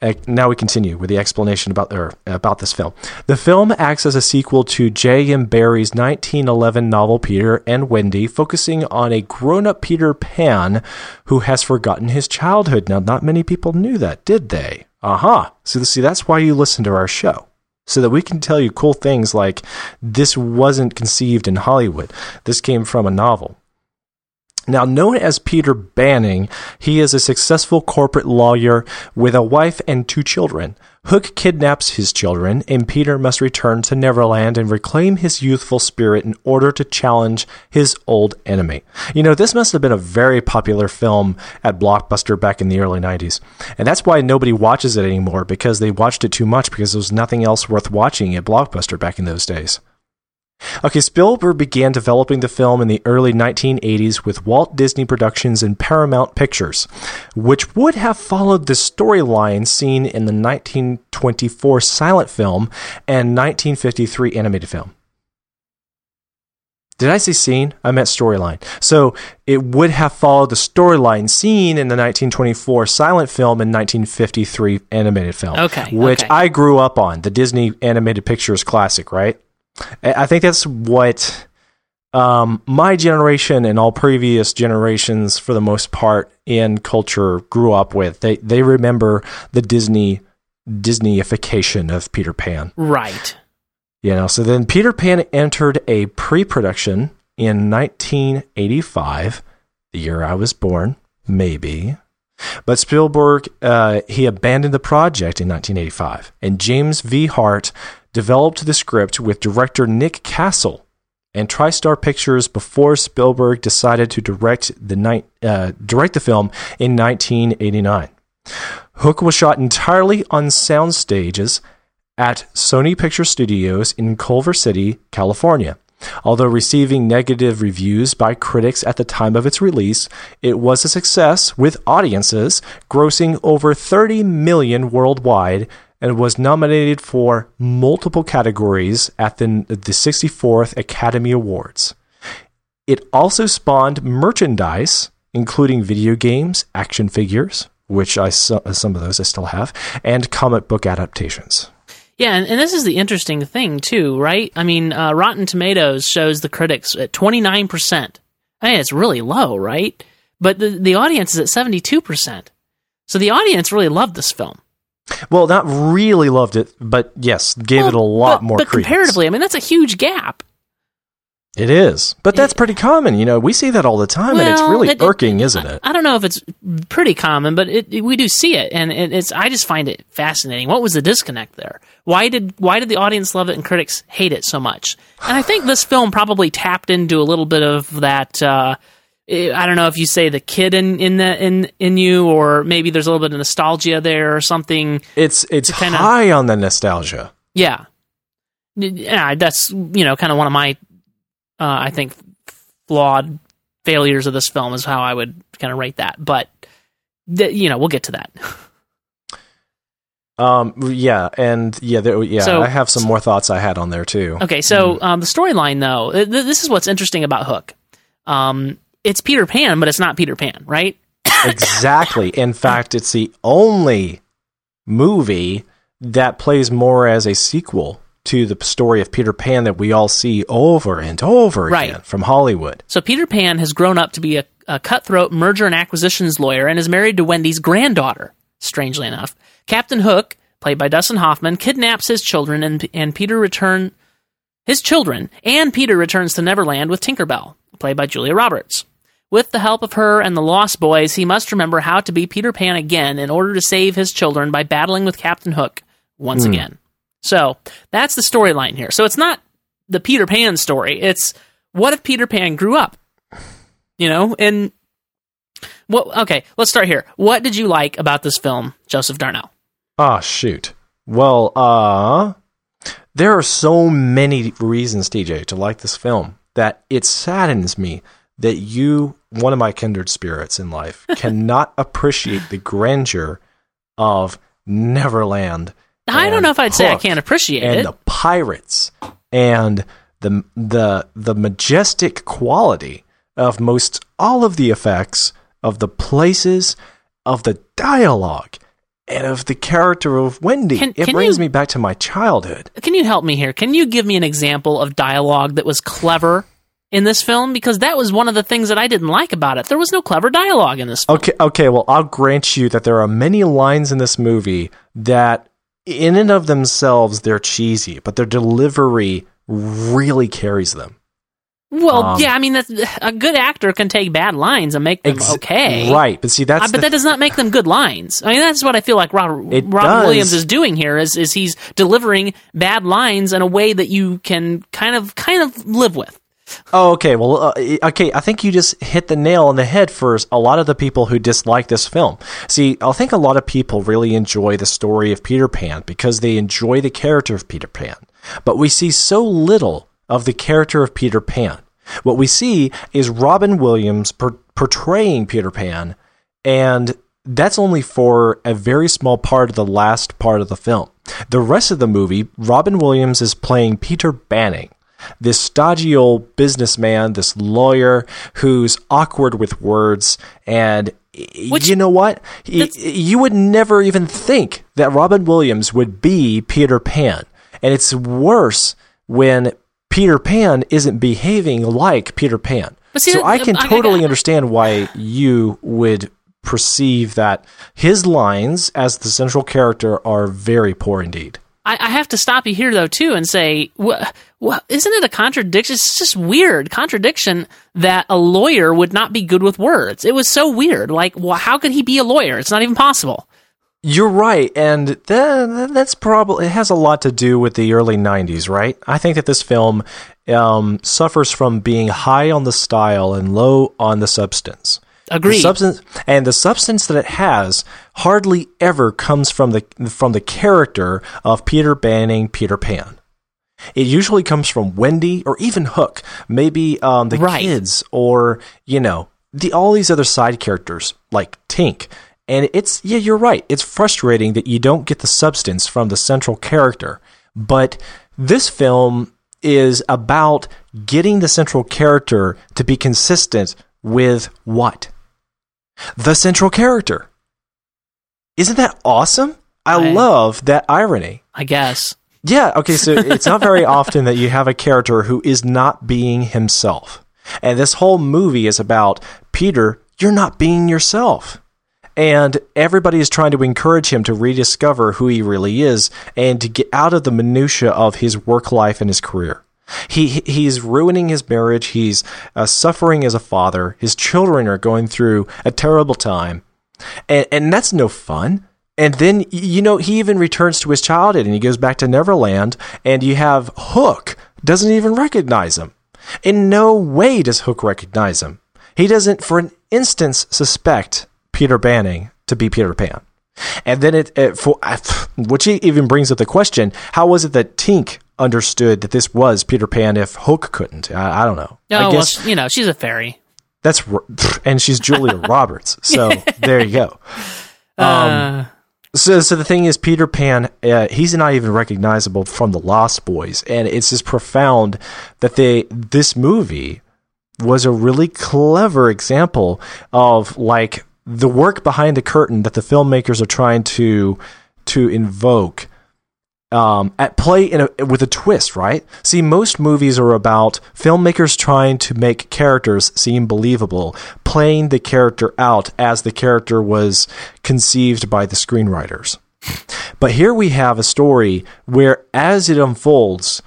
Uh, now we continue with the explanation about about this film. The film acts as a sequel to J.M. Barrie's 1911 novel Peter and Wendy, focusing on a grown-up Peter Pan who has forgotten his childhood. Now, not many people knew that, did they? Aha! Uh-huh. So see, that's why you listen to our show. So that we can tell you cool things like this wasn't conceived in Hollywood. This came from a novel. Now, known as Peter Banning, he is a successful corporate lawyer with a wife and two children. Hook kidnaps his children, and Peter must return to Neverland and reclaim his youthful spirit in order to challenge his old enemy. You know, this must have been a very popular film at Blockbuster back in the early 90s. And that's why nobody watches it anymore, because they watched it too much because there was nothing else worth watching at Blockbuster back in those days. Okay, Spielberg began developing the film in the early 1980s with Walt Disney Productions and Paramount Pictures, which would have followed the storyline seen in the 1924 silent film and 1953 animated film. Did I say scene? I meant storyline. So it would have followed the storyline seen in the 1924 silent film and 1953 animated film. Okay. Which okay. I grew up on, the Disney animated pictures classic, right? I think that's what um, my generation and all previous generations, for the most part, in culture grew up with. They they remember the Disney Disneyification of Peter Pan, right? You know. So then Peter Pan entered a pre-production in 1985, the year I was born, maybe. But Spielberg, uh, he abandoned the project in 1985, and James V. Hart developed the script with director Nick Castle and TriStar Pictures before Spielberg decided to direct the night, uh, direct the film in 1989. Hook was shot entirely on sound stages at Sony Picture Studios in Culver City, California. Although receiving negative reviews by critics at the time of its release, it was a success with audiences grossing over 30 million worldwide and was nominated for multiple categories at the, the 64th Academy Awards. It also spawned merchandise, including video games, action figures, which I some of those I still have, and comic book adaptations. Yeah, and, and this is the interesting thing too, right? I mean, uh, Rotten Tomatoes shows the critics at twenty nine percent. I mean, it's really low, right? But the the audience is at seventy two percent. So the audience really loved this film. Well, not really loved it, but yes, gave well, it a lot but, more. But credence. comparatively, I mean, that's a huge gap. It is, but that's pretty common. You know, we see that all the time, well, and it's really it, irking, isn't it? I, I, don't know if it's pretty common, but it, it, we do see it, and it's. I just find it fascinating. What was the disconnect there? Why did why did the audience love it and critics hate it so much? And I think this film probably tapped into a little bit of that. Uh, I don't know if you say the kid in in the in in you, or maybe there's a little bit of nostalgia there or something. It's it's kinda, high on the nostalgia. Yeah, yeah. That's you know kind of one of my uh, I think flawed failures of this film is how I would kind of rate that. But th- you know, we'll get to that. [laughs] Um. Yeah, and yeah, there, yeah. So, I have some more thoughts I had on there too. Okay, so mm. um, the storyline though, th- this is what's interesting about Hook. Um, it's Peter Pan, but it's not Peter Pan, right? [laughs] exactly. In fact, it's the only movie that plays more as a sequel to the story of Peter Pan that we all see over and over right. again from Hollywood. So Peter Pan has grown up to be a, a cutthroat merger and acquisitions lawyer and is married to Wendy's granddaughter, strangely enough. Captain Hook, played by Dustin Hoffman, kidnaps his children and, and Peter return his children and Peter returns to Neverland with Tinkerbell, played by Julia Roberts. With the help of her and the Lost Boys, he must remember how to be Peter Pan again in order to save his children by battling with Captain Hook once mm. again. So that's the storyline here. So it's not the Peter Pan story. It's what if Peter Pan grew up? You know, and what? Okay, let's start here. What did you like about this film, Joseph Darnell? Ah, oh, shoot. Well, uh, there are so many reasons, TJ, to like this film that it saddens me that you, one of my kindred spirits in life, [laughs] cannot appreciate the grandeur of Neverland. I don't know if I'd say I can't appreciate it. and it. the pirates and the the the majestic quality of most all of the effects of the places of the dialogue and of the character of Wendy. Can- it can brings you- me back to my childhood. Can you help me here? Can you give me an example of dialogue that was clever in this film? Because that was one of the things that I didn't like about it. There was no clever dialogue in this film. Okay, okay. Well, I'll grant you that there are many lines in this movie that, in and of themselves, they're cheesy, but their delivery really carries them. Well, Um, yeah, I mean, that's, a good actor can take bad lines and make them Ex- okay. right? But see, that's Uh, but the that does not make them good lines. I mean, that's what I feel like Robert, Robert. Williams is doing here. Is is he's delivering bad lines in a way that you can kind of kind of live with. Oh, okay. Well, uh, okay. I think you just hit the nail on the head for a lot of the people who dislike this film. See, I think a lot of people really enjoy the story of Peter Pan because they enjoy the character of Peter Pan. But we see so little of the character of Peter Pan. What we see is Robin Williams per- portraying Peter Pan, and that's only for a very small part of the last part of the film. The rest of the movie, Robin Williams is playing Peter Banning, this stodgy old businessman, this lawyer who's awkward with words. And Which- you know what? You would never even think that Robin Williams would be Peter Pan. And it's worse when Peter Pan isn't behaving like Peter Pan. See, so I uh, can I- I- totally understand why you would perceive that his lines as the central character are very poor indeed. I, I have to stop you here though too and say, well, isn't it a contradiction? It's just weird contradiction that a lawyer would not be good with words. It was so weird. Like, well, how could he be a lawyer? It's not even possible. You're right, and that, that's probably it has a lot to do with the early '90s, right? I think that this film um, suffers from being high on the style and low on the substance. Agreed. The substance and the substance that it has hardly ever comes from the from the character of Peter Banning, Peter Pan. It usually comes from Wendy or even Hook, maybe um, the Right. kids or you know the all these other side characters like Tink. And it's yeah, you're right. It's frustrating that you don't get the substance from the central character. But this film is about getting the central character to be consistent with what? The central character. Isn't that awesome? I I- love that irony. I guess. Yeah, okay, so [laughs] it's not very often that you have a character who is not being himself. And this whole movie is about Peter, you're not being yourself. And everybody is trying to encourage him to rediscover who he really is and to get out of the minutia of his work life and his career. He he- he's ruining his marriage. He's uh, suffering as a father. His children are going through a terrible time, and and that's no fun. And then you know he even returns to his childhood and he goes back to Neverland. And you have Hook doesn't even recognize him. In no way does Hook recognize him. He doesn't, for an instance, suspect Peter Banning to be Peter Pan. And then it, it for which even brings up the question: How was it that Tink understood that this was Peter Pan if Hook couldn't? I, I don't know. No, I well, guess sh- you know, she's a fairy. that's [laughs] and she's Julia [laughs] Roberts. So there you go. [laughs] Uh, So, so the thing is, Peter Pan, uh, he's not even recognizable from the Lost Boys, and it's just profound that they this movie was a really clever example of like the work behind the curtain that the filmmakers are trying to to invoke um, at play a, with a twist, right? See, most movies are about filmmakers trying to make characters seem believable, playing the character out as the character was conceived by the screenwriters. But here we have a story where, as it unfolds,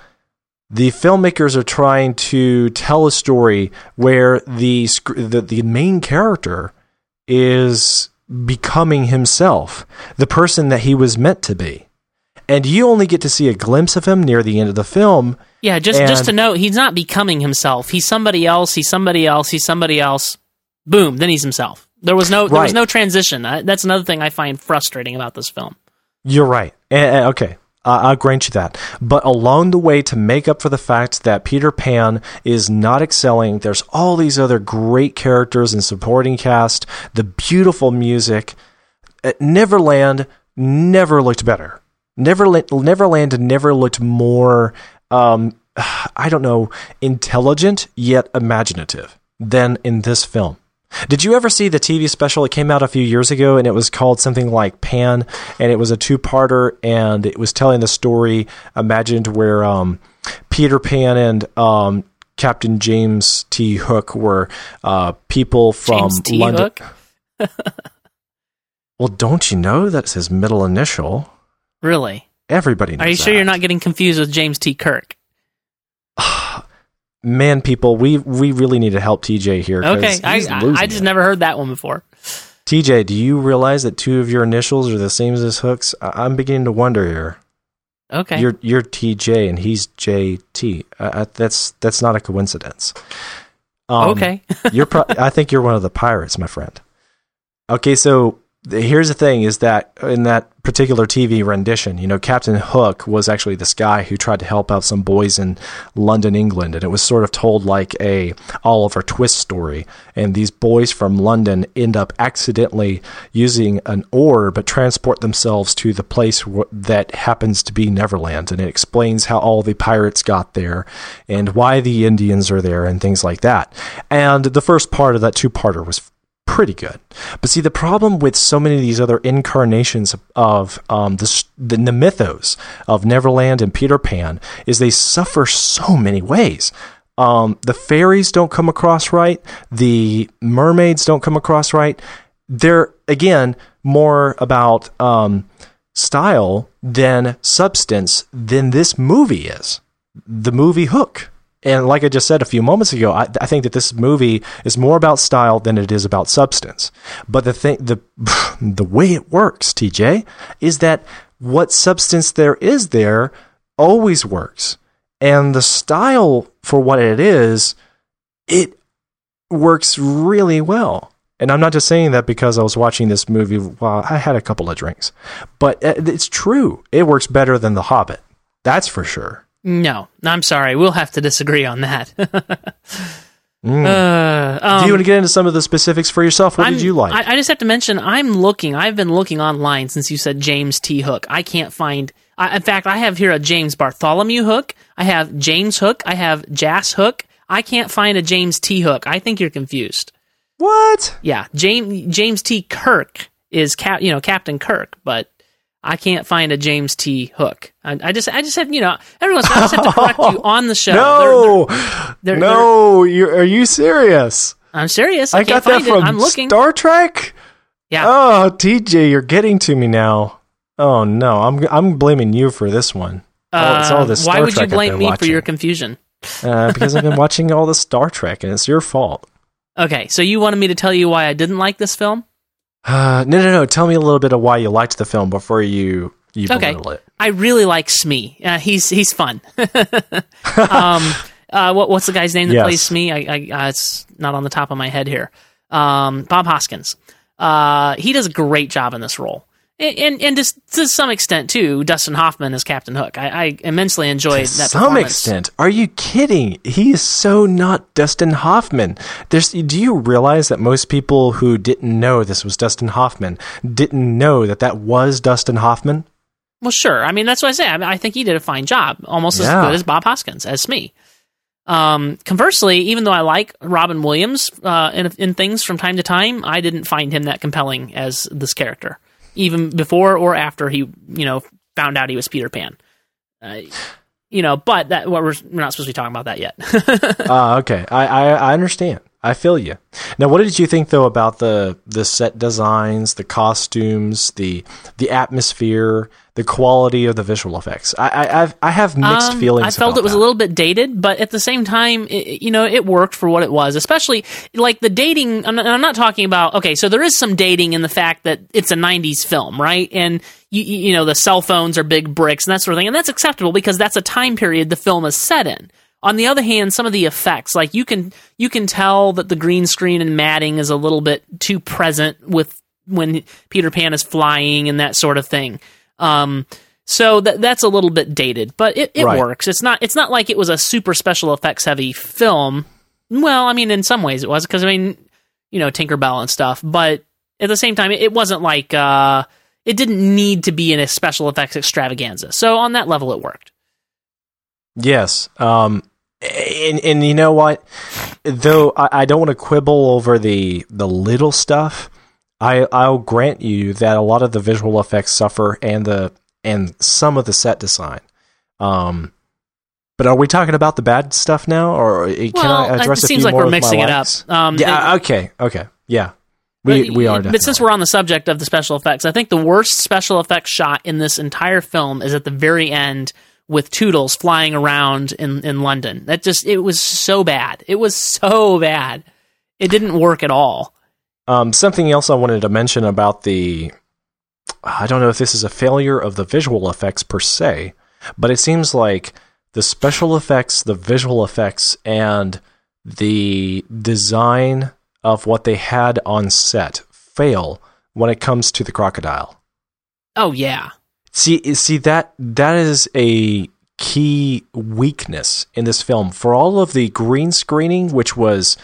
the filmmakers are trying to tell a story where the the, the main character is becoming himself, the person that he was meant to be. And you only get to see a glimpse of him near the end of the film. yeah, just and- just to note, he's not becoming himself. He's somebody else. He's somebody else. He's somebody else. Boom, then he's himself. There was no there was no transition. I, that's another thing I find frustrating about this film. You're right. And, and- okay, uh, I'll grant you that. But along the way, to make up for the fact that Peter Pan is not excelling, there's all these other great characters and supporting cast, the beautiful music. Uh, Neverland never looked better. Neverland, Neverland never looked more, um, [sighs] I don't know, intelligent yet imaginative than in this film. Did you ever see the TV special? It came out a few years ago and it was called something like Pan and it was a two parter and it was telling the story imagined where um, Peter Pan and um, Captain James T. Hook were uh, people from James T. London. Hook? [laughs] Well, don't you know that's his middle initial? Really? Everybody knows Are you sure you're not getting confused with James T. Kirk? [sighs] Man, people, we we really need to help TJ here. Okay, I, I, I just it. never heard that one before. TJ, do you realize that two of your initials are the same as his hooks? I- I'm beginning to wonder here. Okay. You're you're TJ and he's JT. Uh, that's that's not a coincidence. Um, okay. [laughs] you're pro- I think you're one of the pirates, my friend. Okay, so here's the thing: is that in that particular TV rendition, you know, Captain Hook was actually this guy who tried to help out some boys in London, England, and it was sort of told like a Oliver Twist story. And these boys from London end up accidentally using an oar, but transport themselves to the place w- that happens to be Neverland, and it explains how all the pirates got there and why the Indians are there and things like that. And the first part of that two-parter was pretty good. But see, the problem with so many of these other incarnations of um, the, the, the mythos of Neverland and Peter Pan is they suffer so many ways. Um, the fairies don't come across right. The mermaids don't come across right. They're, again, more about um, style than substance than this movie is. The movie Hook. And like I just said a few moments ago, I, I think that this movie is more about style than it is about substance. But the thing, the [sighs] the way it works, TJ, is that what substance there is there always works, and the style for what it is, it works really well. And I'm not just saying that because I was watching this movie while I had a couple of drinks, but uh, it's true. It works better than The Hobbit. That's for sure. No, I'm sorry. We'll have to disagree on that. [laughs] Mm. uh, um, Do you want to get into some of the specifics for yourself? What I'm- did you like? I, I just have to mention, I'm looking. I've been looking online since you said James T. Hook. I can't find. I, in fact, I have here a James Bartholomew Hook. I have James Hook. I have Jas Hook. I can't find a James T. Hook. I think you're confused. what? Yeah, James James T. Kirk is cap, you know, Captain Kirk, but I can't find a James T. Hook. I, I just, I just had, you know, everyone's. I just have to correct you [laughs] on the show. No, They're- they're- no. You are you serious? I'm serious. I, I got that find it. from I'm looking. Star Trek. yeah. Oh, TJ, you're getting to me now. Oh no, I'm I'm blaming you for this one. oh, it's all this Uh, why would you Trek I've blame me for your confusion? uh, because I've been [laughs] watching all the Star Trek, and it's your fault. Okay, so you wanted me to tell you why I didn't like this film? Uh, no, no, no. Tell me a little bit of why you liked the film before you you Okay. belittle it. I really like Smee. Uh, he's he's fun. [laughs] um, uh, what what's the guy's name that Yes. plays Smee? I, I uh, it's not on the top of my head here. Um, Bob Hoskins. Uh, he does a great job in this role, and and, to, to some extent too, Dustin Hoffman as Captain Hook. I, I immensely enjoyed To that. some extent. Are you kidding? He is so not Dustin Hoffman. There's, do you realize that most people who didn't know this was Dustin Hoffman didn't know that that was Dustin Hoffman? Well, sure. I mean, that's what I say. I, mean, I think he did a fine job, almost as good as Bob Hoskins as Smee. Um, conversely, even though I like Robin Williams uh, in, in things from time to time, I didn't find him that compelling as this character, even before or after he, you know, found out he was Peter Pan. Uh, you know, but that what we're, we're not supposed to be talking about that yet. [laughs] Ah, okay. I, I I understand. I feel you. Now, what did you think though about the the set designs, the costumes, the the atmosphere, the quality of the visual effects? I I I've, I have mixed Um, feelings. I felt it was that. a little bit dated, but at the same time, it, you know, it worked for what it was. Especially like the dating. I'm not, I'm not talking about. Okay, so there is some dating in the fact that it's a '90s film, right? And you, you you know, the cell phones are big bricks and that sort of thing, and that's acceptable because that's a time period the film is set in. On the other hand, some of the effects, like you can you can tell that the green screen and matting is a little bit too present with when Peter Pan is flying and that sort of thing. Um, so that that's a little bit dated, but it, it Right. works. It's not it's not like it was a super special effects heavy film. Well, I mean, in some ways it was because I mean, you know, Tinkerbell and stuff, but at the same time, it, it wasn't like uh, it didn't need to be in a special effects extravaganza. So on that level, it worked. Yes. Um, and, and you know what? Though I, I don't want to quibble over the the little stuff, I I'll grant you that a lot of the visual effects suffer and the and some of the set design. Um, but are we talking about the bad stuff now, or can well, I address it seems like we're mixing it up. Um, yeah. it- okay. Okay. Yeah. We we are. But since we're on the subject of the special effects, I think the worst special effects shot in this entire film is at the very end with Toodles flying around in, in London. That just it was so bad. It was so bad. It didn't work at all. Um, something else I wanted to mention about the. I don't know if this is a failure of the visual effects per se, but it seems like the special effects, the visual effects, and the design of what they had on set fail when it comes to the crocodile. Oh yeah. See, see that that is a key weakness in this film. For all of the green screening, which was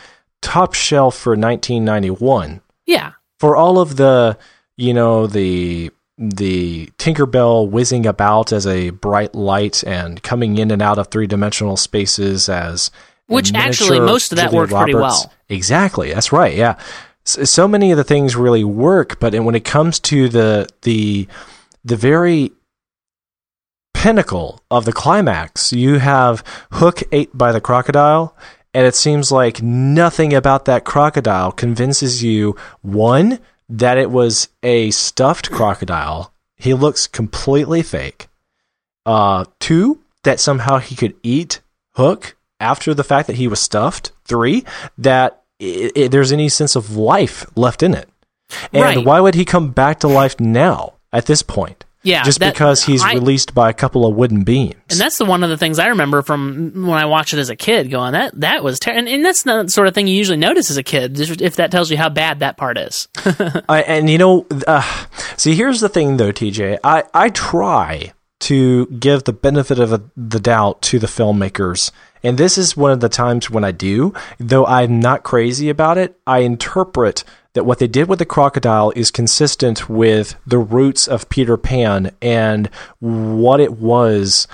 top shelf for 1991, Yeah. for all of the you know the the Tinkerbell whizzing about as a bright light and coming in and out of three dimensional spaces as Which actually, most of that Julia worked pretty well. Exactly, that's right. Yeah, so, so many of the things really work, but when it comes to the the the very pinnacle of the climax, you have Hook ate by the crocodile, and it seems like nothing about that crocodile convinces you one that it was a stuffed crocodile. He looks completely fake. Uh, two that somehow he could eat Hook after the fact that he was stuffed. Three that i i there's any sense of life left in it. And Right. why would he come back to life now at this point? Yeah. just that- because he's I- released by a couple of wooden beams. And that's the one of the things I remember from when I watched it as a kid. Going that that was terrible, and, and that's the sort of thing you usually notice as a kid. If that tells you how bad that part is. [laughs] I, and you know, uh, see, here's the thing, though, TJ. I I try to give the benefit of the doubt to the filmmakers, and this is one of the times when I do. Though I'm not crazy about it, I interpret that what they did with the crocodile is consistent with the roots of Peter Pan and what it was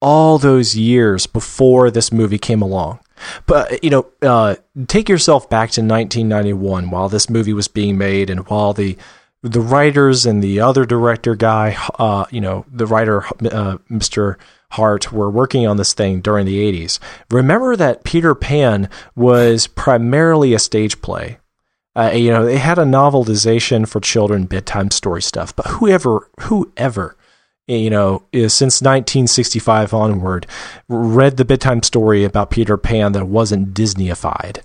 all those years before this movie came along. But you know, uh, take yourself back to 1991 while this movie was being made, and while the the writers and the other director guy, uh, you know, the writer uh, Mr. Hart were working on this thing during the 80s. Remember that Peter Pan was primarily a stage play. Uh, you know, they had a novelization for children bedtime story stuff, but whoever, whoever, you know, is since 1965 onward, read the bedtime story about Peter Pan that wasn't Disneyified.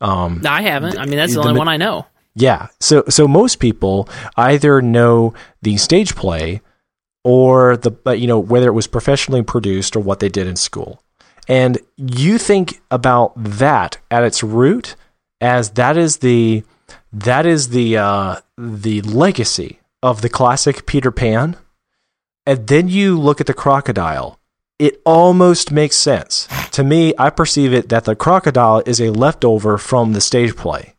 Um, I haven't. I mean, that's the, the only one I know. yeah. So so most people either know the stage play or the but, you know whether it was professionally produced or what they did in school. And you think about that at its root as that is the that is the uh, the legacy of the classic Peter Pan. And then you look at the crocodile. It almost makes sense. To me, I perceive it that the crocodile is a leftover from the stage play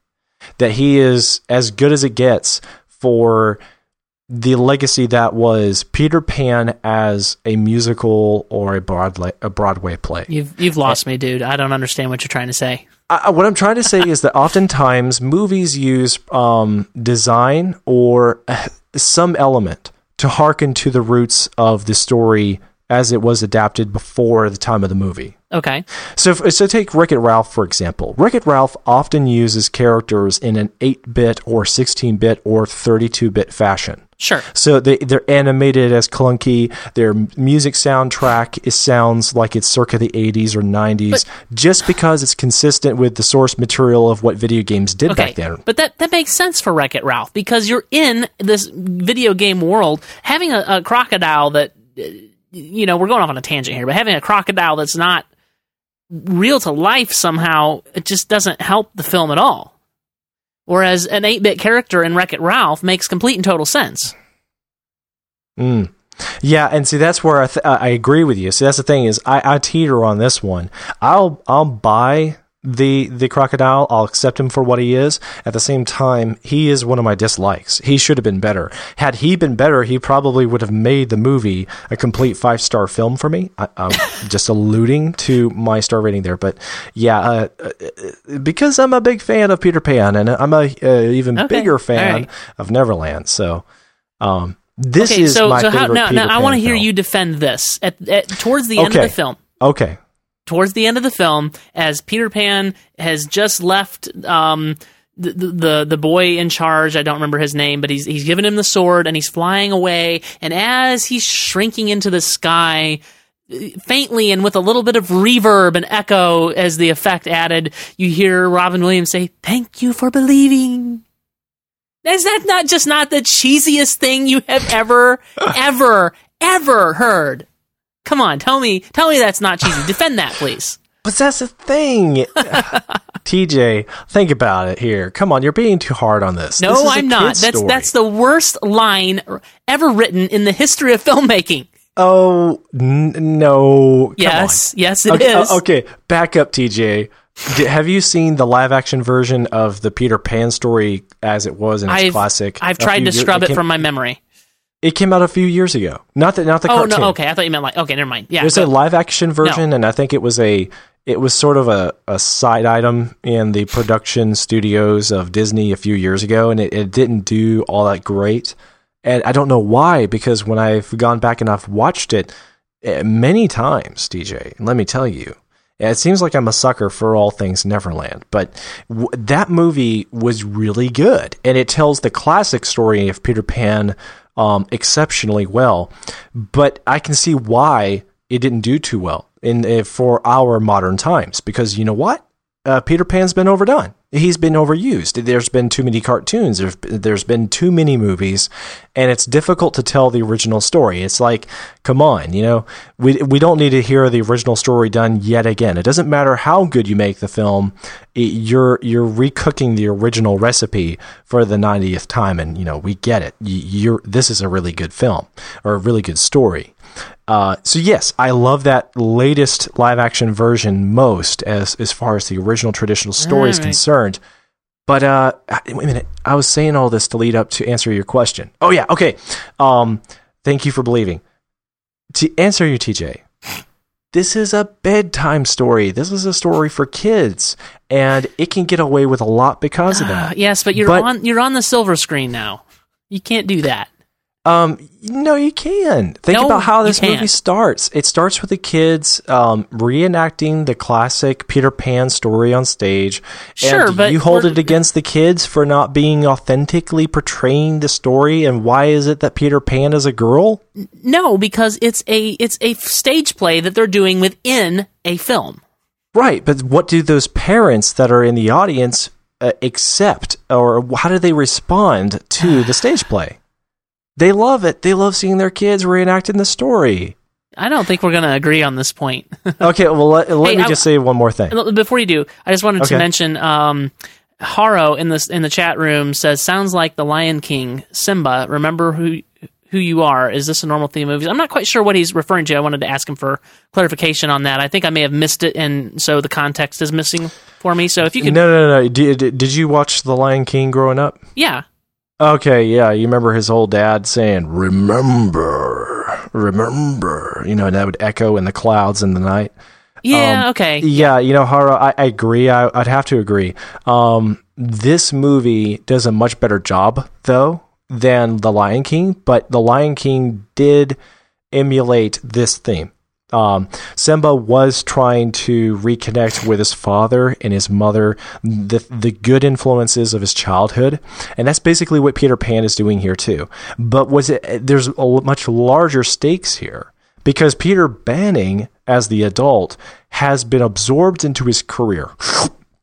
that he is as good as it gets for the legacy that was Peter Pan as a musical or a Broadway a Broadway play. You've you've lost me, dude. I don't understand what you're trying to say. I, what I'm trying to say is that oftentimes movies use um, design or uh, some element to hearken to the roots of the story as it was adapted before the time of the movie. Okay. So, so take Wreck It Ralph for example. Wreck It Ralph often uses characters in an 8-bit or 16-bit or 32-bit fashion. Sure. So they they're animated as clunky. Their music soundtrack it sounds like it's circa the 80s or 90s, just because it's consistent with the source material of what video games did Okay. back then. But that that makes sense for Wreck It Ralph because you're in this video game world. Having a, a crocodile that you know, we're going off on a tangent here, but having a crocodile that's not real to life somehow, it just doesn't help the film at all. Whereas an 8 bit character in Wreck It Ralph makes complete and total sense. Mm. Yeah, and see that's where I th- I agree with you. See that's the thing is I, I teeter on this one. I'll I'll buy the the crocodile. I'll accept him for what he is. At the same time, he is one of my dislikes. He should have been better. Had he been better, he probably would have made the movie a complete five star film for me. I, am [laughs] just alluding to my star rating there, but yeah, uh, uh, because I'm a big fan of Peter Pan, and I'm a uh, even okay. bigger fan right. of Neverland. So. Um, this okay, is so, my so favorite how, now, Peter now I want to hear you defend this at, at towards the end of the film. Okay. Towards the end of the film, as Peter Pan has just left um, the, the the boy in charge, I don't remember his name, but he's he's given him the sword and he's flying away. And as he's shrinking into the sky, faintly and with a little bit of reverb and echo as the effect added, you hear Robin Williams say, "Thank you for believing." Is that not just not the cheesiest thing you have ever, ever, ever heard? Come on, tell me, tell me that's not cheesy. Defend that, please. But that's the thing. [laughs] TJ, think about it here. Come on, you're being too hard on this. No, this I'm not. That's story. that's the worst line ever written in the history of filmmaking. Oh n- no! Come yes, on. yes, it okay, uh, is. okay, back up, TJ. have you seen the live action version of the Peter Pan story as it was in its I've, classic? I've tried to scrub it, from my memory. It came out a few years ago. Not the not the oh, cartoon. no, okay. I thought you meant like okay, never mind. Yeah, there's so, a live action version, no. and I think it was a it was sort of a, a side item in the production studios of Disney a few years ago, and it, it didn't do all that great. And I don't know why, because when I've gone back and I've watched it eh, many times, TJ, let me tell you, it seems like I'm a sucker for all things Neverland, but w- that movie was really good, and it tells the classic story of Peter Pan um, exceptionally well. But I can see why it didn't do too well in uh, for our modern times, because you know what, uh, Peter Pan's been overdone he's been overused. There's been too many cartoons. There's been too many movies, and it's difficult to tell the original story. It's like, come on, you know, we we don't need to hear the original story done yet again. It doesn't matter how good you make the film, it, you're you're recooking the original recipe for the 90th time, and you know we get it. You're this is a really good film or a really good story. Uh, so yes, I love that latest live action version most as as far as the original traditional story is concerned. But uh, wait a minute, I was saying all this to lead up to answer your question. Oh yeah, okay. Um, thank you for believing. To answer you, TJ, this is a bedtime story. This is a story for kids, and it can get away with a lot because of that. yes, but you're but, on you're on the silver screen now. You can't do that. Um, no, you can. Think no, about how this movie starts. It starts with the kids um, reenacting the classic Peter Pan story on stage. Sure, and but you hold it against the kids for not being authentically portraying the story. And why is it that Peter Pan is a girl? No, because it's a it's a stage play that they're doing within a film. Right, but what do those parents that are in the audience uh, accept, or how do they respond to the [sighs] stage play? They love it. They love seeing their kids reenacting the story. I don't think we're going to agree on this point. [laughs] okay, well, let, let hey, me I, just say one more thing. Before you do, I just wanted okay. to mention um, Haro in the, in the chat room says, sounds like the Lion King, Simba. Remember who who you are. Is this a normal theme of movies? I'm not quite sure what he's referring to. I wanted to ask him for clarification on that. I think I may have missed it, and so the context is missing for me. So if you could. No, no, no. Did, did you watch The Lion King growing up? Yeah. Okay, yeah, you remember his old dad saying, "Remember, remember," you know, and that would echo in the clouds in the night. Yeah, um, okay. Yeah, you know, Haro, I, I agree. I, would have to agree. Um, this movie does a much better job, though, than The Lion King, but The Lion King did emulate this theme. Um, Simba was trying to reconnect with his father and his mother, the the good influences of his childhood, and that's basically what Peter Pan is doing here too. But was it? There's a much larger stakes here because Peter Banning, as the adult, has been absorbed into his career.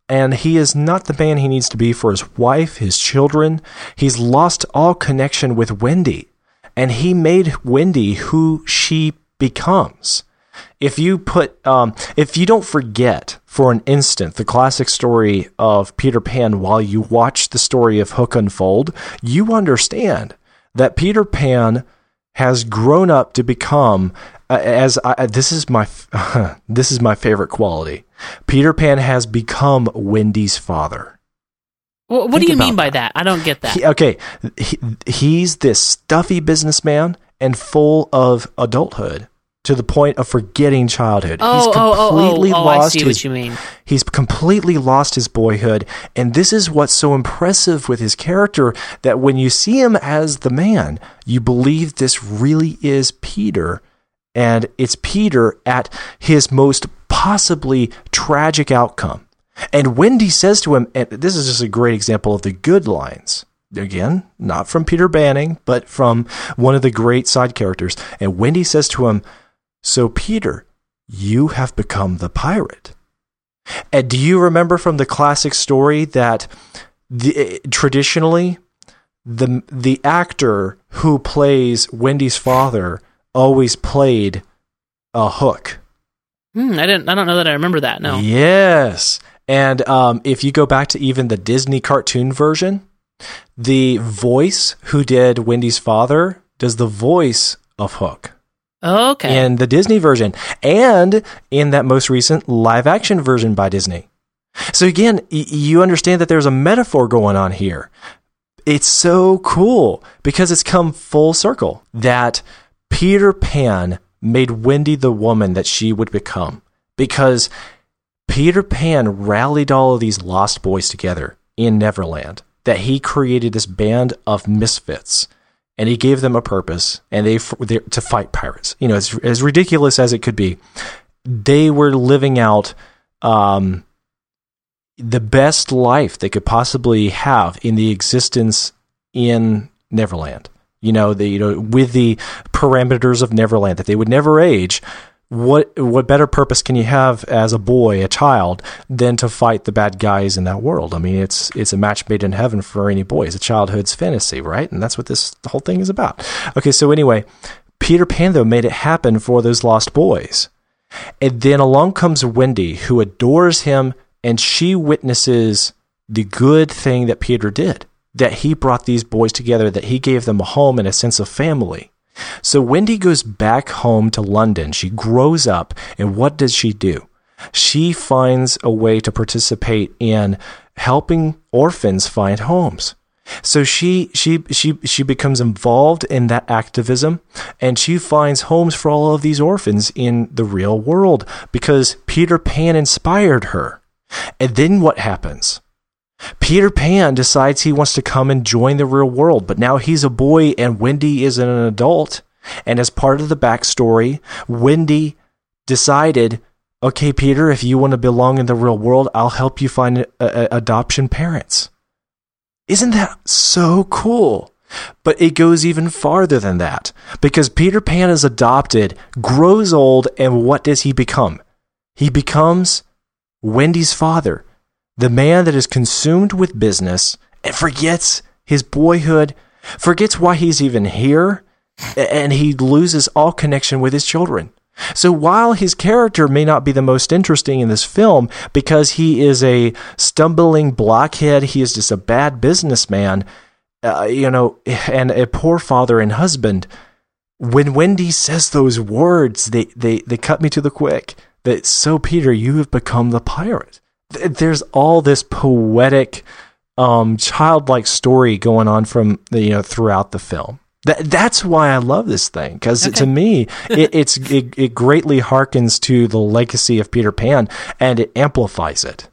And he is not the man he needs to be for his wife, his children. He's lost all connection with Wendy. And he made Wendy who she becomes if you put um, if you don't forget for an instant the classic story of Peter Pan while you watch the story of Hook unfold, you understand that Peter Pan has grown up to become uh, as I, this is my [laughs] this is my favorite quality. Peter Pan has become Wendy's father. Well, what Think do you mean by that. that? I don't get that. He, okay, he, he's this stuffy businessman and full of adulthood to the point of forgetting childhood. oh, he's oh, oh, oh completely oh, oh, I see his what you mean. He's completely lost his boyhood. And this is what's so impressive with his character that when you see him as the man, you believe this really is Peter. And it's Peter at his most possibly tragic outcome. And Wendy says to him, and this is just a great example of the good lines. Again, not from Peter Banning, but from one of the great side characters. And Wendy says to him, So, Peter, you have become the pirate. And do you remember from the classic story that the, traditionally the the actor who plays Wendy's father always played a hook? Hmm, I didn't. I don't know that I remember that. No. Yes. And um, if you go back to even the Disney cartoon version, the voice who did Wendy's father does the voice of Hook Okay. in the Disney version and in that most recent live action version by Disney. So again, y- you understand that there's a metaphor going on here. It's so cool because it's come full circle that Peter Pan made Wendy the woman that she would become because Peter Pan rallied all of these lost boys together in Neverland that he created this band of misfits and he gave them a purpose and they to fight pirates. You know, as as ridiculous as it could be, they were living out um, the best life they could possibly have in the existence in Neverland. You know, the you know with the parameters of Neverland that they would never age. What what better purpose can you have as a boy, a child, than to fight the bad guys in that world? I mean, it's it's a match made in heaven for any boy. It's a childhood's fantasy, right? And that's what this whole thing is about. Okay, so anyway, Peter Pan though made it happen for those lost boys. And then along comes Wendy, who adores him, and she witnesses the good thing that Peter did that he brought these boys together, that he gave them a home and a sense of family. So Wendy goes back home to London. She grows up, and what does she do? She finds a way to participate in helping orphans find homes. So she she she she becomes involved in that activism and she finds homes for all of these orphans in the real world because Peter Pan inspired her. And then what happens? Peter Pan decides he wants to come and join the real world, but now he's a boy and Wendy is an adult. And as part of the backstory, Wendy decided, okay, Peter, if you want to belong in the real world, I'll help you find a- a- adoption parents. Isn't that so cool? But it goes even farther than that because Peter Pan is adopted, grows old, and what does he become? He becomes Wendy's father, the man that is consumed with business and forgets his boyhood, forgets why he's even here, and he loses all connection with his children. So while his character may not be the most interesting in this film because he is a stumbling blockhead, he is just a bad businessman, uh, you know, and a poor father and husband. When Wendy says those words, they, they, they cut me to the quick. That so, Peter, you have become the pirate. Th- There's all this poetic, um, childlike story going on from the, you know throughout the film. That, that's why I love this thing because Okay. to me [laughs] it, it's it, it greatly harkens to the legacy of Peter Pan and it amplifies it.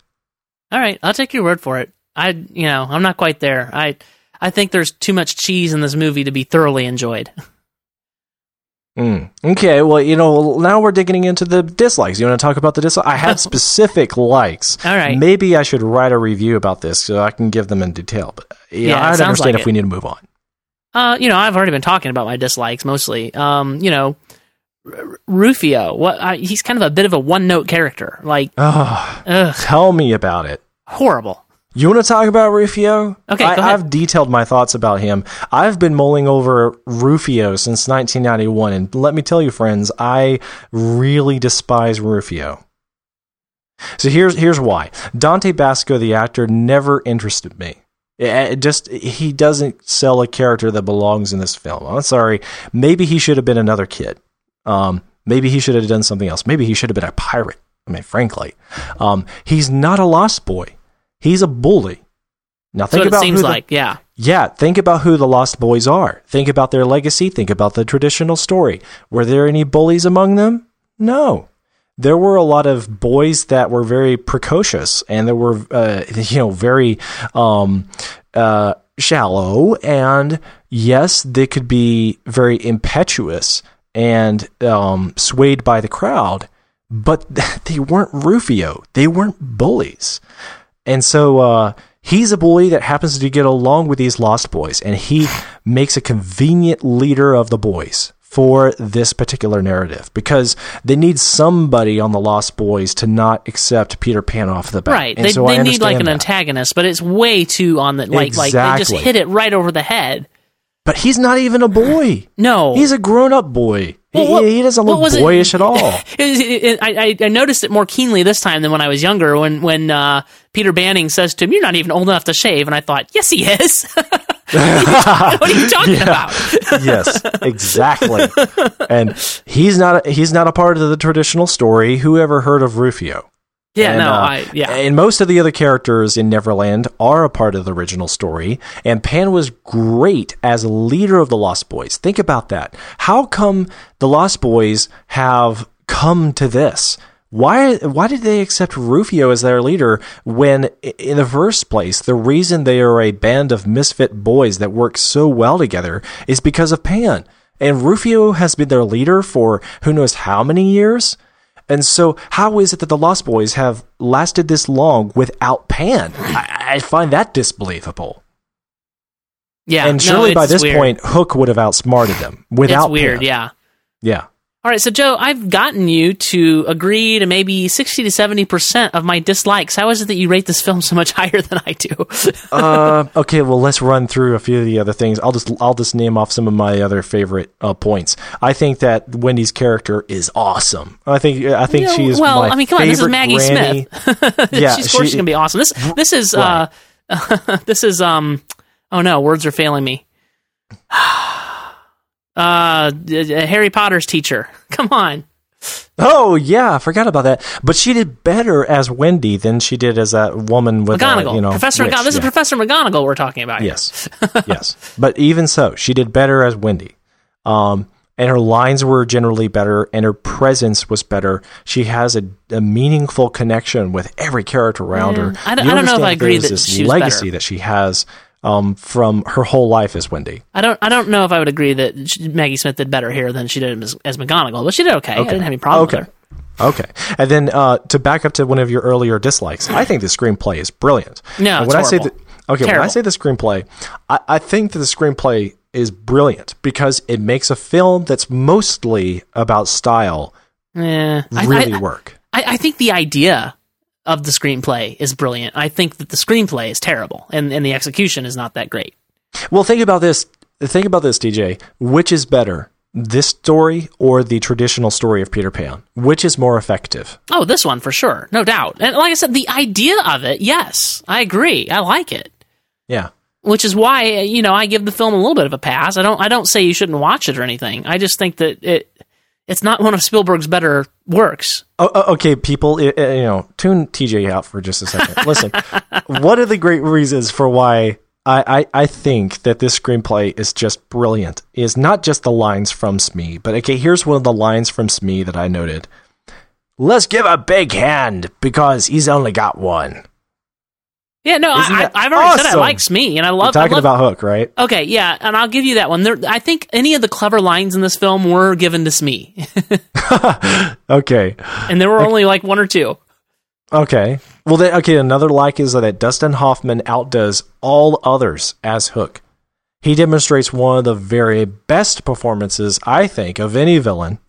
All right, I'll take your word for it. I, you know, I'm not quite there. I, I think there's too much cheese in this movie to be thoroughly enjoyed. [laughs] Mm. Okay, well, you know, now we're digging into the dislikes. You want to talk about the dislikes? I had [laughs] specific likes. All right. Maybe I should write a review about this so I can give them in detail. But you Yeah, know, I'd understand like if it. we need to move on. Uh, you know, I've already been talking about my dislikes mostly. Um, you know, R- Rufio, what I, he's kind of a bit of a one-note character. Like, Oh, ugh, tell me about it. horrible. You want to talk about Rufio? Okay, I. I've detailed my thoughts about him. I've been mulling over Rufio since 1991, and let me tell you, friends, I really despise Rufio. So here's here's why. Dante Basco, the actor, never interested me. It, it just he doesn't sell a character that belongs in this film. I'm sorry. Maybe he should have been another kid. Um, maybe he should have done something else. Maybe he should have been a pirate. I mean, frankly, um, he's not a lost boy. He's a bully. Now think about seems who the- like. Yeah. yeah, think about who the Lost Boys are. Think about their legacy. Think about the traditional story. Were there any bullies among them? No. There were a lot of boys that were very precocious and there were, uh, [laughs] you know, very um, uh, shallow. And yes, they could be very impetuous and um, swayed by the crowd, but [laughs] they weren't Rufio. They weren't bullies. And so uh, he's a bully that happens to get along with these lost boys, and he makes a convenient leader of the boys for this particular narrative because they need somebody on the lost boys to not accept Peter Pan off the bat. Right. And They, so they need like an that. antagonist, but it's way too on the like like they just hit it right over the head. But he's not even a boy. No. He's a grown-up boy. Well, he, what- he doesn't look was it- boyish at all. [laughs] It it- I, I- noticed it more keenly this time than when I was younger. When when uh, Peter Banning says to him, "You're not even old enough to shave," and I thought, "Yes, he is." [laughs] what are you [laughs] talking about? yes, exactly. And he's not a, he's not a part of the traditional story. Who ever heard of Rufio? Yeah, And, no, uh, I yeah. And most of the other characters in Neverland are a part of the original story. And Pan was great as a leader of the Lost Boys. Think about that. How come the Lost Boys have come to this? Why, why did they accept Rufio as their leader when, in the first place, the reason they are a band of misfit boys that work so well together is because of Pan? And Rufio has been their leader for who knows how many years? And so, how is it that the Lost Boys have lasted this long without Pan? I, I find that disbelievable. yeah, and no, surely by this weird. point, Hook would have outsmarted them without it's weird. Pan. Yeah. Yeah. All right, so Joe, I've gotten you to agree to maybe sixty to seventy percent of my dislikes. How is it that you rate this film so much [laughs] higher than I do? [laughs] Uh, okay, well, let's run through a few of the other things. I'll just I'll just name off some of my other favorite uh, points. I think that Wendy's character is awesome. I think I think Yeah, she is well, I mean, come on, this is Maggie granny. [laughs] yeah, She's, of course, she's gonna be awesome. This this is uh, this is um. Oh no, words are failing me. [sighs] [sighs] [sighs] Uh, d- d- Harry Potter's teacher. [laughs] Come on. Oh yeah, I forgot about that. But she did better as Wendy than she did as that woman with uh, McGonagall. you know Professor witch, McGonagall. This is. Professor McGonagall we're talking about. here. Yes, yes. But even so, she did better as Wendy. Um, and her lines were generally better, and her presence was better. She has a, a meaningful connection with every character around her. I don't- You I don't know if I agree that this legacy better. that she has um, from her whole life as Wendy. I don't. I don't know if I would agree that sh- Maggie Smith did better here than she did as, as McGonagall, but she did okay. I didn't have any problem Okay. with her. Okay. And then uh, to back up to one of your earlier dislikes, I think the screenplay is brilliant. No, when I say that, okay, when I say the screenplay, I, I think that the screenplay is brilliant because it makes a film that's mostly about style Yeah, I- really I, work. I, I think the idea of the screenplay is brilliant. I think that the screenplay is terrible, and, and the execution is not that great. Well, think about this. Think about this, TJ. Which is better, this story or the traditional story of Peter Pan? Which is more effective? Oh, this one for sure, no doubt. And like I said, the idea of it, yes, I agree. I like it. Yeah. which is why you know I give the film a little bit of a pass. I don't I don't say you shouldn't watch it or anything. I just think that it it's not one of Spielberg's better works. Oh, oh, okay, people, uh, uh, you know, tune TJ out for just a second. [laughs] Listen, one of the great reasons for why I, I, I think that this screenplay is just brilliant is not just the lines from Smee, but okay, here's one of the lines from Smee that I noted. Let's give a big hand because he's only got one. Yeah, no, Isn't I, I, I've already said I awesome? like Smee, and I You're love. I talking love about Hook, right? okay, yeah, and I'll give you that one. There, I think any of the clever lines in this film were given to Smee, [laughs] Okay. and there were only like one or two. Okay. Well, then, okay. Another like is that Dustin Hoffman outdoes all others as Hook. He demonstrates one of the very best performances, I think, of any villain,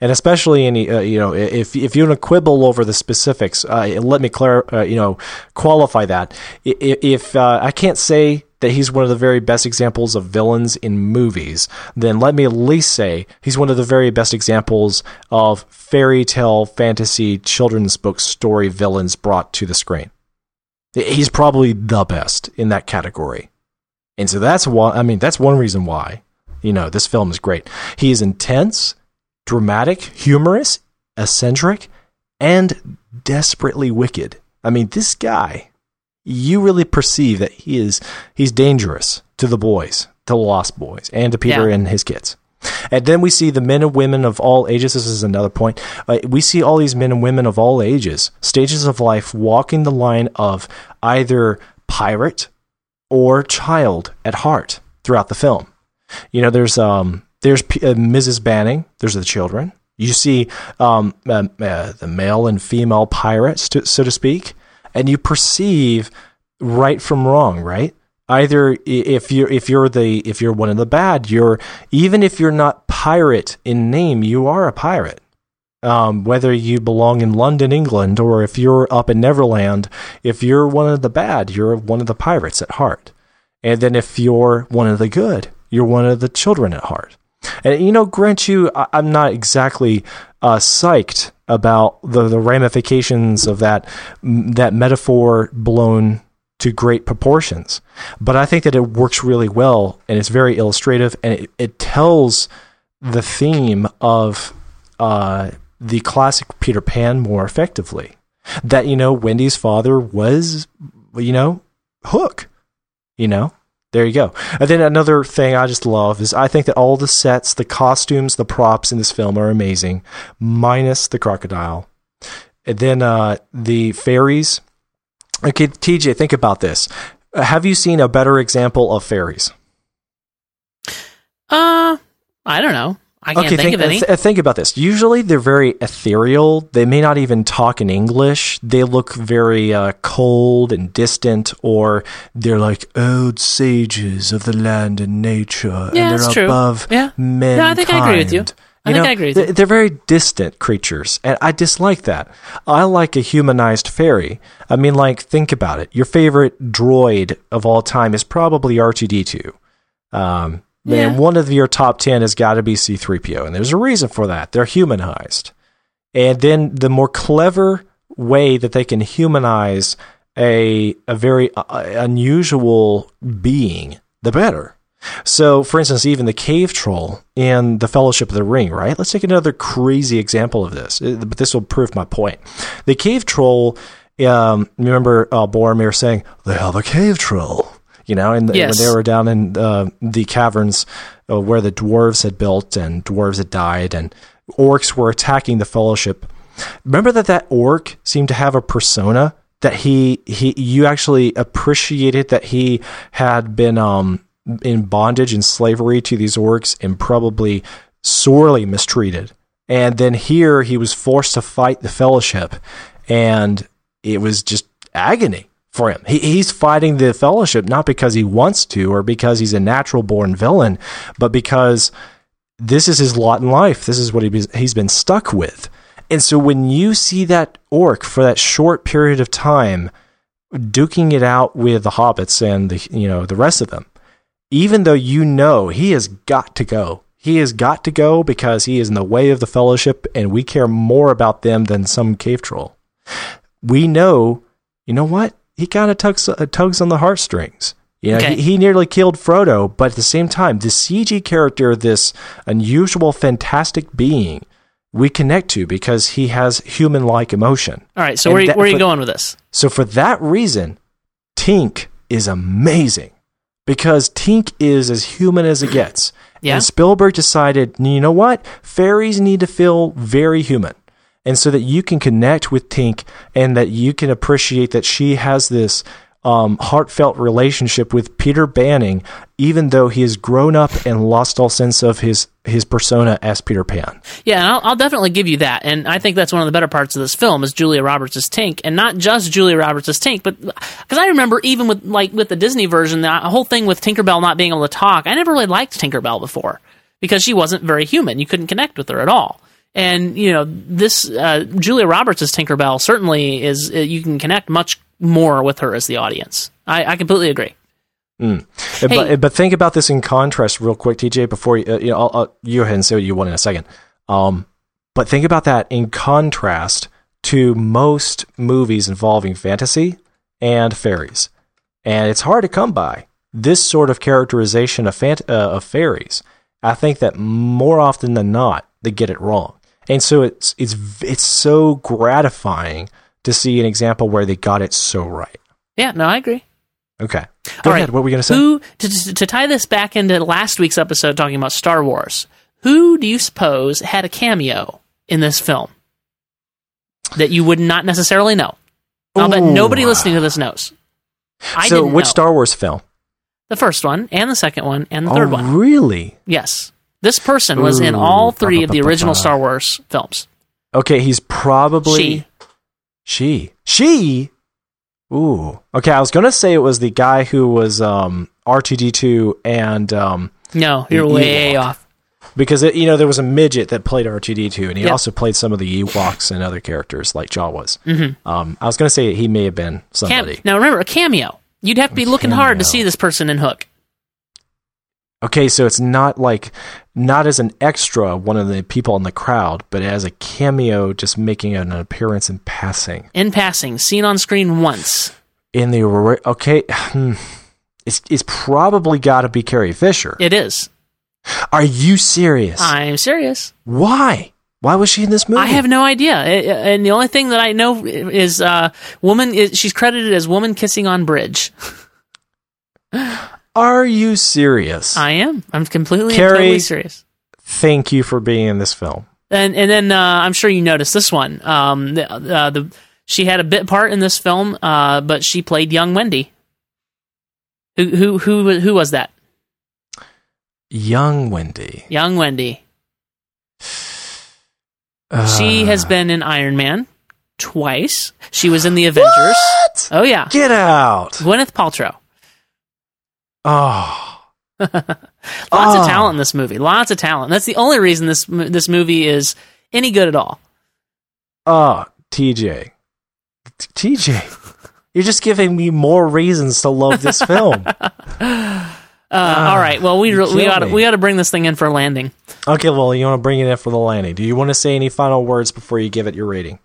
and especially any. Uh, you know, if if you want to quibble over the specifics, uh, let me clar- uh, you know, qualify that. If uh, I can't say that he's one of the very best examples of villains in movies, then let me at least say he's one of the very best examples of fairy tale, fantasy, children's book story villains brought to the screen. He's probably the best in that category. And so that's why, I mean, that's one reason why, you know, this film is great. He is intense, dramatic, humorous, eccentric, and desperately wicked. I mean, this guy, you really perceive that he is he's dangerous to the boys, to the lost boys, and to Peter Yeah. and his kids. And then we see the men and women of all ages. This is another point. Uh, we see all these men and women of all ages, stages of life, walking the line of either pirate or child at heart throughout the film. You know, there's um, there's P- uh, Mrs. Banning. There's the children. You see um, uh, uh, the male and female pirates, to, so to speak, and you perceive right from wrong. Right? Either if you're if you're the if you're one of the bad, you're even if you're not pirate in name, you are a pirate. Um, whether you belong in London, England, or if you're up in Neverland, if you're one of the bad, you're one of the pirates at heart. And then if you're one of the good, you're one of the children at heart. And you know, grant you, I- I'm not exactly uh, psyched about the, the ramifications of that that metaphor blown to great proportions. But I think that it works really well, and it's very illustrative, and it, it tells the theme of uh, the classic Peter Pan more effectively. That you know, Wendy's father was, you know, Hook. You know, there you go. And then another thing I just love is I think that all the sets, the costumes, the props in this film are amazing, minus the crocodile. And then uh, the fairies. Okay, TJ, think about this. Have you seen a better example of fairies? Uh, I don't know. I can't think, of any. th- think about this. Usually they're very ethereal. They may not even talk in English. They look very uh, cold and distant, or they're like old sages of the land and nature, Yeah, and they're true. above Yeah. mankind. No, I think I agree with you. I think I agree with they're, you. they're very distant creatures, and I dislike that. I like a humanized fairy. I mean, like, think about it. Your favorite droid of all time is probably R2D2. Um, Yeah. One of your top 10 has got to be C3PO. And there's a reason for that. They're humanized. And then the more clever way that they can humanize a, a very uh, unusual being, the better. So, for instance, even the cave troll in the Fellowship of the Ring, right? Let's take another crazy example of this, uh, but this will prove my point. The cave troll, um, remember uh, Boromir saying, they have a cave troll, you know, and Yes. when they were down in uh, the caverns uh, where the dwarves had built and dwarves had died and orcs were attacking the Fellowship. Remember that that orc seemed to have a persona that he he you actually appreciated that he had been um in bondage and slavery to these orcs and probably sorely mistreated. And then here he was forced to fight the fellowship and it was just agony for him. He, he's fighting the fellowship not because he wants to or because he's a natural born villain, but because this is his lot in life. This is what he, he's been stuck with. And so when you see that orc for that short period of time duking it out with the hobbits and the you know the rest of them, even though you know he has got to go. He has got to go because he is in the way of the fellowship and we care more about them than some cave troll. We know, you know what? He kind of tugs, uh, tugs on the heartstrings. You know, Okay. he, he nearly killed Frodo, but at the same time, this CG character, this unusual, fantastic being, we connect to because he has human-like emotion. All right, so And where, that- where are you but- going with this? So for that reason, Tink is amazing because Tink is as human as it gets. Yeah. And Spielberg decided, you know what? Fairies need to feel very human. And so that you can connect with Tink and that you can appreciate that she has this um, heartfelt relationship with Peter Banning, even though he has grown up and lost all sense of his, his persona as Peter Pan. Yeah, I'll, I'll definitely give you that. And I think that's one of the better parts of this film is Julia Roberts as Tink, and not just Julia Roberts as Tink, but because I remember even with like with the Disney version, the whole thing with Tinkerbell not being able to talk, I never really liked Tinkerbell before because she wasn't very human. You couldn't connect with her at all. And you know, this uh, Julia Roberts as Tinkerbell certainly is. Uh, you can connect much more with her as the audience. I, I completely agree. Uh, Hey. But, but think about this in contrast, real quick, TJ. Before you, uh, you know, I'll, I'll, you go ahead and say what you want in a second. Um, but think about that in contrast to most movies involving fantasy and fairies, and it's hard to come by this sort of characterization of fant- uh, of fairies. I think that more often than not, they get it wrong. And so it's it's it's so gratifying to see an example where they got it so right. Yeah, no, I agree. Okay, go All ahead. right. What were we going to say? Who to, to, tie this back into last week's episode talking about Star Wars? Who do you suppose had a cameo in this film that you would not necessarily know? I'll bet nobody listening to this knows. I so, which know. Star Wars film? The first one and the second one and the third oh, one. really? Yes, this person was in all three of the original Star Wars films. Okay, he's probably She. She. She. Ooh. Okay, I was gonna say it was the guy who was um, R2D2 and um, No, you're way Ewok. off. because it, you know there was a midget that played R2D2 and he Yep. also played some of the Ewoks and other characters like Jawas. Mm-hmm. Um, I was gonna say he may have been Cam- somebody. now remember a cameo. You'd have to be looking hard to see this person in Hook. Okay, so it's not like not as an extra one of the people in the crowd, but as a cameo, just making an appearance in passing. In passing, seen on screen once. In the okay, [sighs] hmm, it's it's probably got to be Carrie Fisher. It is. Are you serious? I'm serious. Why? Why was she in this movie? I have no idea. And the only thing that I know is uh, woman. Is, she's credited as woman kissing on bridge. [gasps] [laughs] Are you serious? I am. I'm completely and Carrie- totally serious. Thank you for being in this film. And and then uh, I'm sure you noticed this one. Um, the, uh, the she had a bit part in this film, uh, but she played young Wendy. Who who who who was that? Young Wendy. Young Wendy. She Uh, has been in Iron Man twice. She was in the Avengers. What? Oh yeah, Get out! Gwyneth Paltrow. Oh, Lots Oh. of ah. talent in this movie. Lots of talent. That's the only reason this this movie is any good at all. oh, TJ, T- TJ, you're just giving me more reasons to love this [laughs] film. Uh, all right. Well, we we killed got me. we got to bring this thing in for a landing. okay, well, you want to bring it in for the landing. Do you want to say any final words before you give it your rating?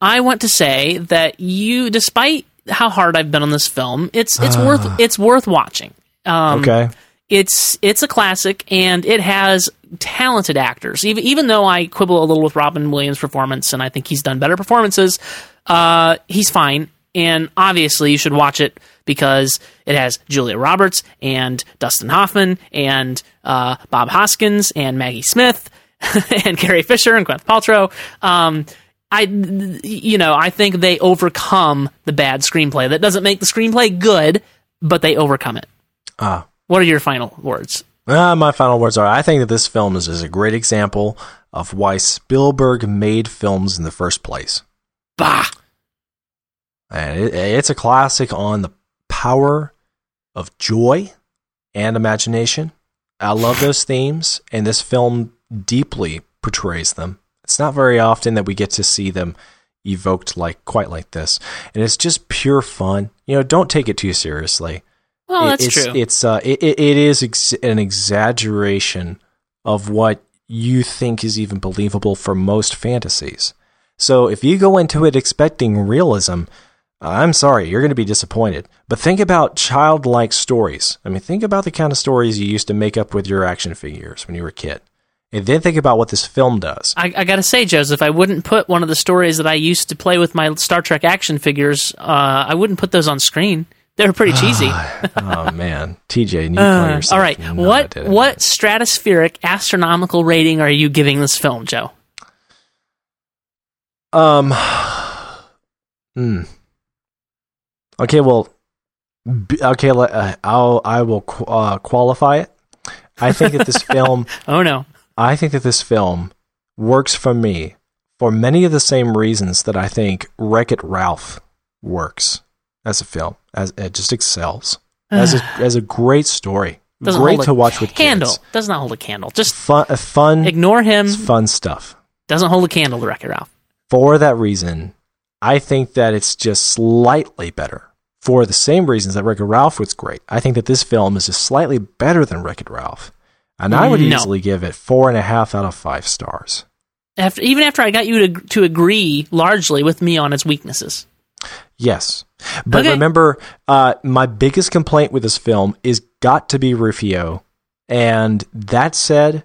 I want to say that you, despite how hard I've been on this film, it's it's worth it's worth watching. Um, okay. it's it's a classic and it has talented actors. Even even though I quibble a little with Robin Williams' performance and I think he's done better performances, uh, he's fine. And obviously, you should watch it because it has Julia Roberts and Dustin Hoffman and uh, Bob Hoskins and Maggie Smith [laughs] and Carrie Fisher and Gwyneth Paltrow. Um, I, you know, I think they overcome the bad screenplay. That doesn't make the screenplay good, but they overcome it. Ah. What are your final words? Uh, my final words are I think that this film is, is a great example of why Spielberg made films in the first place. Bah! And it, it's a classic on the power of joy and imagination. I love those themes, and this film deeply portrays them. It's not very often that we get to see them evoked like quite like this, and it's just pure fun. You know, don't take it too seriously. Well, It- that's it's, true. It's uh, it, it is ex- an exaggeration of what you think is even believable for most fantasies. So if you go into it expecting realism, I'm sorry, you're going to be disappointed. But think about childlike stories. I mean, think about the kind of stories you used to make up with your action figures when you were a kid. And then think about what this film does. I, I gotta say, Joseph, I wouldn't put one of the stories that I used to play with my Star Trek action figures. Uh, I wouldn't put those on screen. They were pretty cheesy. oh [laughs] man, TJ, you Uh, all right, I what what stratospheric astronomical rating are you giving this film, Joe? Um. Hmm. Okay. Well. B- okay. Uh, I'll. I will qu- uh, qualify it. I think that this [laughs] film. Oh no, I think that this film works for me for many of the same reasons that I think Wreck It Ralph works as a film. As it just excels as a, as a great story. doesn't great to watch with candle. kids. Does not hold a candle. Just Fun. uh, Fun. ignore him. it's fun stuff. Doesn't hold a candle to Wreck-It Ralph. for that reason, I think that it's just slightly better. For the same reasons that Wreck-It Ralph was great, I think that this film is just slightly better than Wreck-It Ralph, and I would No. easily give it four and a half out of five stars. After even after I got you to to agree largely with me on its weaknesses. Yes, but Okay. remember, uh, my biggest complaint with this film is got to be Rufio. And that said,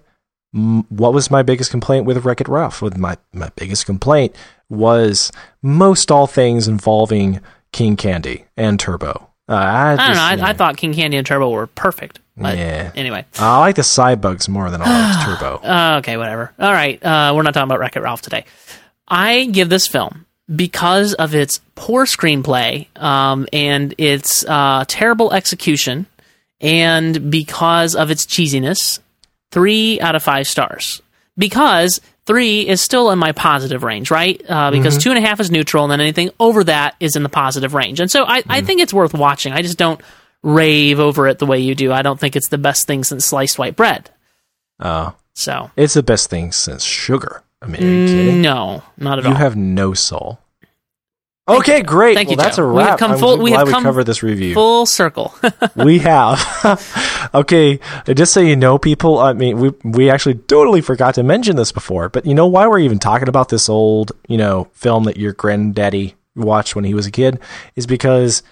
m- what was my biggest complaint with Wreck It Ralph? With my my biggest complaint was most all things involving King Candy and Turbo. Uh, I, I don't know. I, you I thought King Candy and Turbo were perfect. But Yeah. anyway. I like the Cy-Bugs more than I like [sighs] Turbo. Uh, okay, whatever. All right, uh, we're not talking about Wreck It Ralph today. I give this film because of its poor screenplay um, and its uh, terrible execution, and because of its cheesiness, three out of five stars. Because three is still in my positive range, right? Uh, because two and a half is neutral, and then anything over that is in the positive range. And so I, I think it's worth watching. I just don't rave over it the way you do. I don't think it's the best thing since sliced white bread. Uh, So it's the best thing since sugar. I mean, are you kidding? no, not at You all. You have no soul. Okay, great. Thank well, you, that's Joe. a We have wrap. come I'm full- so we have we come covered this review. Full circle. [laughs] [laughs] we have. [laughs] okay, just so you know, people. I mean, we we actually totally forgot to mention this before, but you know why we're even talking about this old, you know, film that your granddaddy watched when he was a kid is because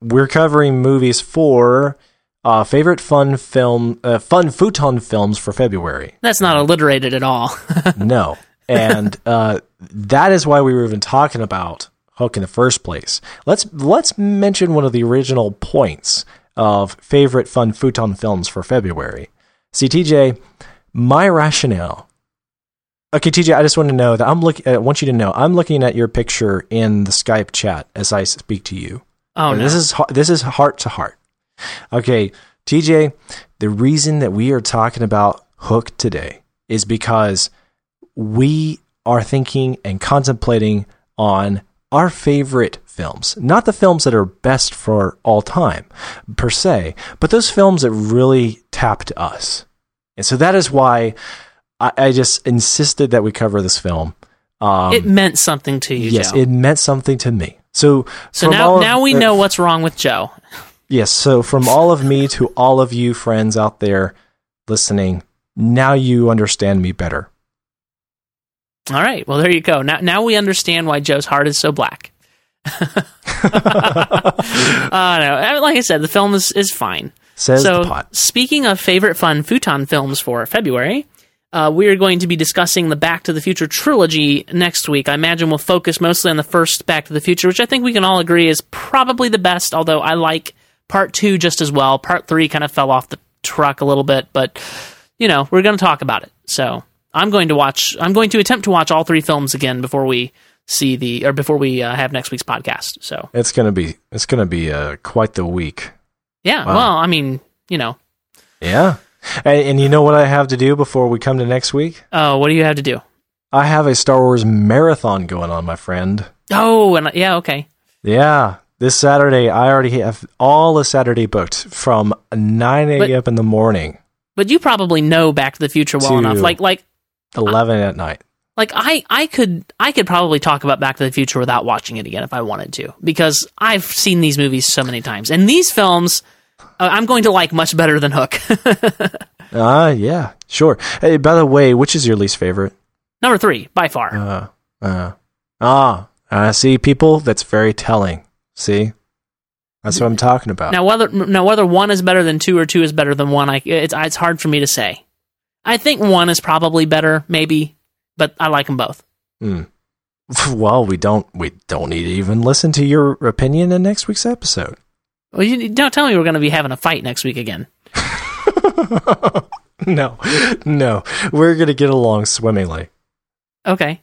we're covering movies for uh, favorite fun film, uh, fun futon films for February. That's not alliterated at all. [laughs] no. And uh, that is why we were even talking about Hook in the first place. Let's let's mention one of the original points of favorite fun futon films for February. See, TJ, my rationale. Okay, TJ, I just want to know that I'm look. I want you to know I'm looking at your picture in the Skype chat as I speak to you. Oh And no. This is this is heart to heart. Okay, TJ, the reason that we are talking about Hook today is because we are thinking and contemplating on our favorite films, not the films that are best for all time per se, but those films that really tapped us. And so that is why I, I just insisted that we cover this film. Um, it meant something to you, yes, Joe. it meant something to me. So, so now of- now we uh, know what's wrong with Joe. Yes. So from all of me to all of you friends out there listening, now you understand me better. All right. Well, there you go. Now now we understand why Joe's heart is so black. [laughs] [laughs] uh, no, I- like I said, the film is, is fine. Says so, the pot. speaking of favorite fun futon films for February, uh, we are going to be discussing the Back to the Future trilogy next week. I imagine we'll focus mostly on the first Back to the Future, which I think we can all agree is probably the best, although I like part two just as well. Part three kind of fell off the truck a little bit, but, you know, we're going to talk about it. So, I'm going to watch, I'm going to attempt to watch all three films again before we see the, or before we uh, have next week's podcast. So, It's gonna be it's gonna be uh, quite the week. yeah, Wow. well, I mean, you know, Yeah. And, and you know what I have to do before we come to next week? oh, what do you have to do? I have a Star Wars marathon going on, my friend. Oh, and yeah, okay. Yeah. This Saturday, I already have all the Saturday booked from 9 a.m. In the morning, But you probably know Back to the Future well enough. Like like 11 at night. like I I could I could probably talk about Back to the Future without watching it again if I wanted to because I've seen these movies so many times. And these films uh, I'm going to like much better than Hook. [laughs] Ah, yeah, sure. Hey, by the way, which is your least favorite? Number 3 by far. Uh, uh, ah, uh, see, people, that's very telling. See? That's what I'm talking about. Now whether now whether 1 is better than 2 or 2 is better than 1, I it's it's hard for me to say. I think 1 is probably better maybe, but I like them both. Hmm. [laughs] Well, we don't we don't need to even listen to your opinion in next week's episode. Well, you don't tell me we're going to be having a fight next week again. [laughs] no, no, we're gonna get along swimmingly. Okay.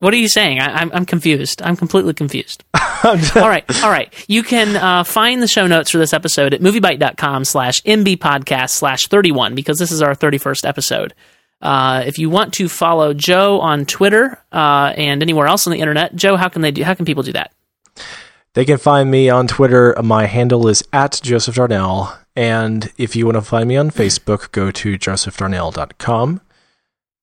What are you saying? I, I'm I'm confused. I'm completely confused. [laughs] all right, all right. You can uh, find the show notes for this episode at moviebyte.com slash mbpodcast slash 31 because this is our 31st episode. Uh, if you want to follow Joe on Twitter uh, and anywhere else on the internet, Joe, how can they do? How can people do that? They can find me on Twitter. My handle is at Joseph Darnell. And if you want to find me on Facebook, go to josephdarnell.com.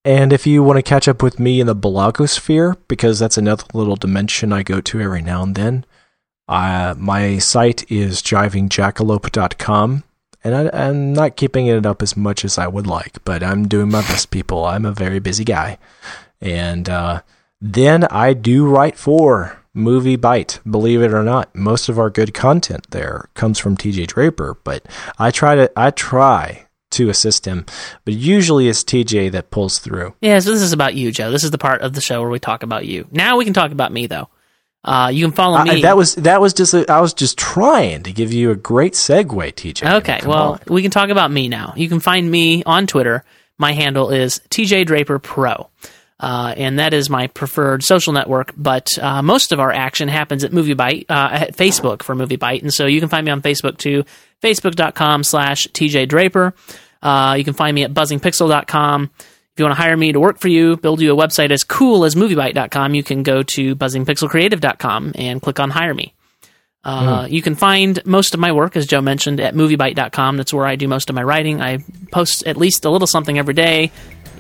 And if you want to catch up with me in the blogosphere, because that's another little dimension I go to every now and then, uh, my site is jivingjackalope.com. And I, I'm not keeping it up as much as I would like, but I'm doing my best, people. I'm a very busy guy. And uh, then I do write for MovieByte. Believe it or not, most of our good content there comes from TJ Draper, but I try to I try to assist him. But usually it's TJ that pulls through. Yeah, so this is about you, Joe. This is the part of the show where we talk about you. Now we can talk about me, though. Uh, you can follow me. I, that was that was just a, I was just trying to give you a great segue, TJ. Okay, Come well, on. we can talk about me now. You can find me on Twitter. My handle is TJ Draper Pro. Uh, and that is my preferred social network. But uh, most of our action happens at MovieByte, uh, at Facebook for MovieByte, and so you can find me on Facebook too, facebook.com slash TJ Draper. Uh, you can find me at buzzingpixel.com. If you want to hire me to work for you, build you a website as cool as MovieByte.com, you can go to buzzingpixelcreative.com and click on Hire Me. Uh, You can find most of my work, as Joe mentioned, at moviebyte.com. That's where I do most of my writing. I post at least a little something every day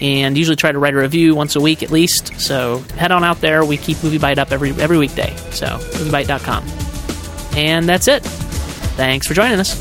and usually try to write a review once a week at least. So head on out there. We keep MovieByte up every, every weekday. So moviebyte.com. And that's it. Thanks for joining us.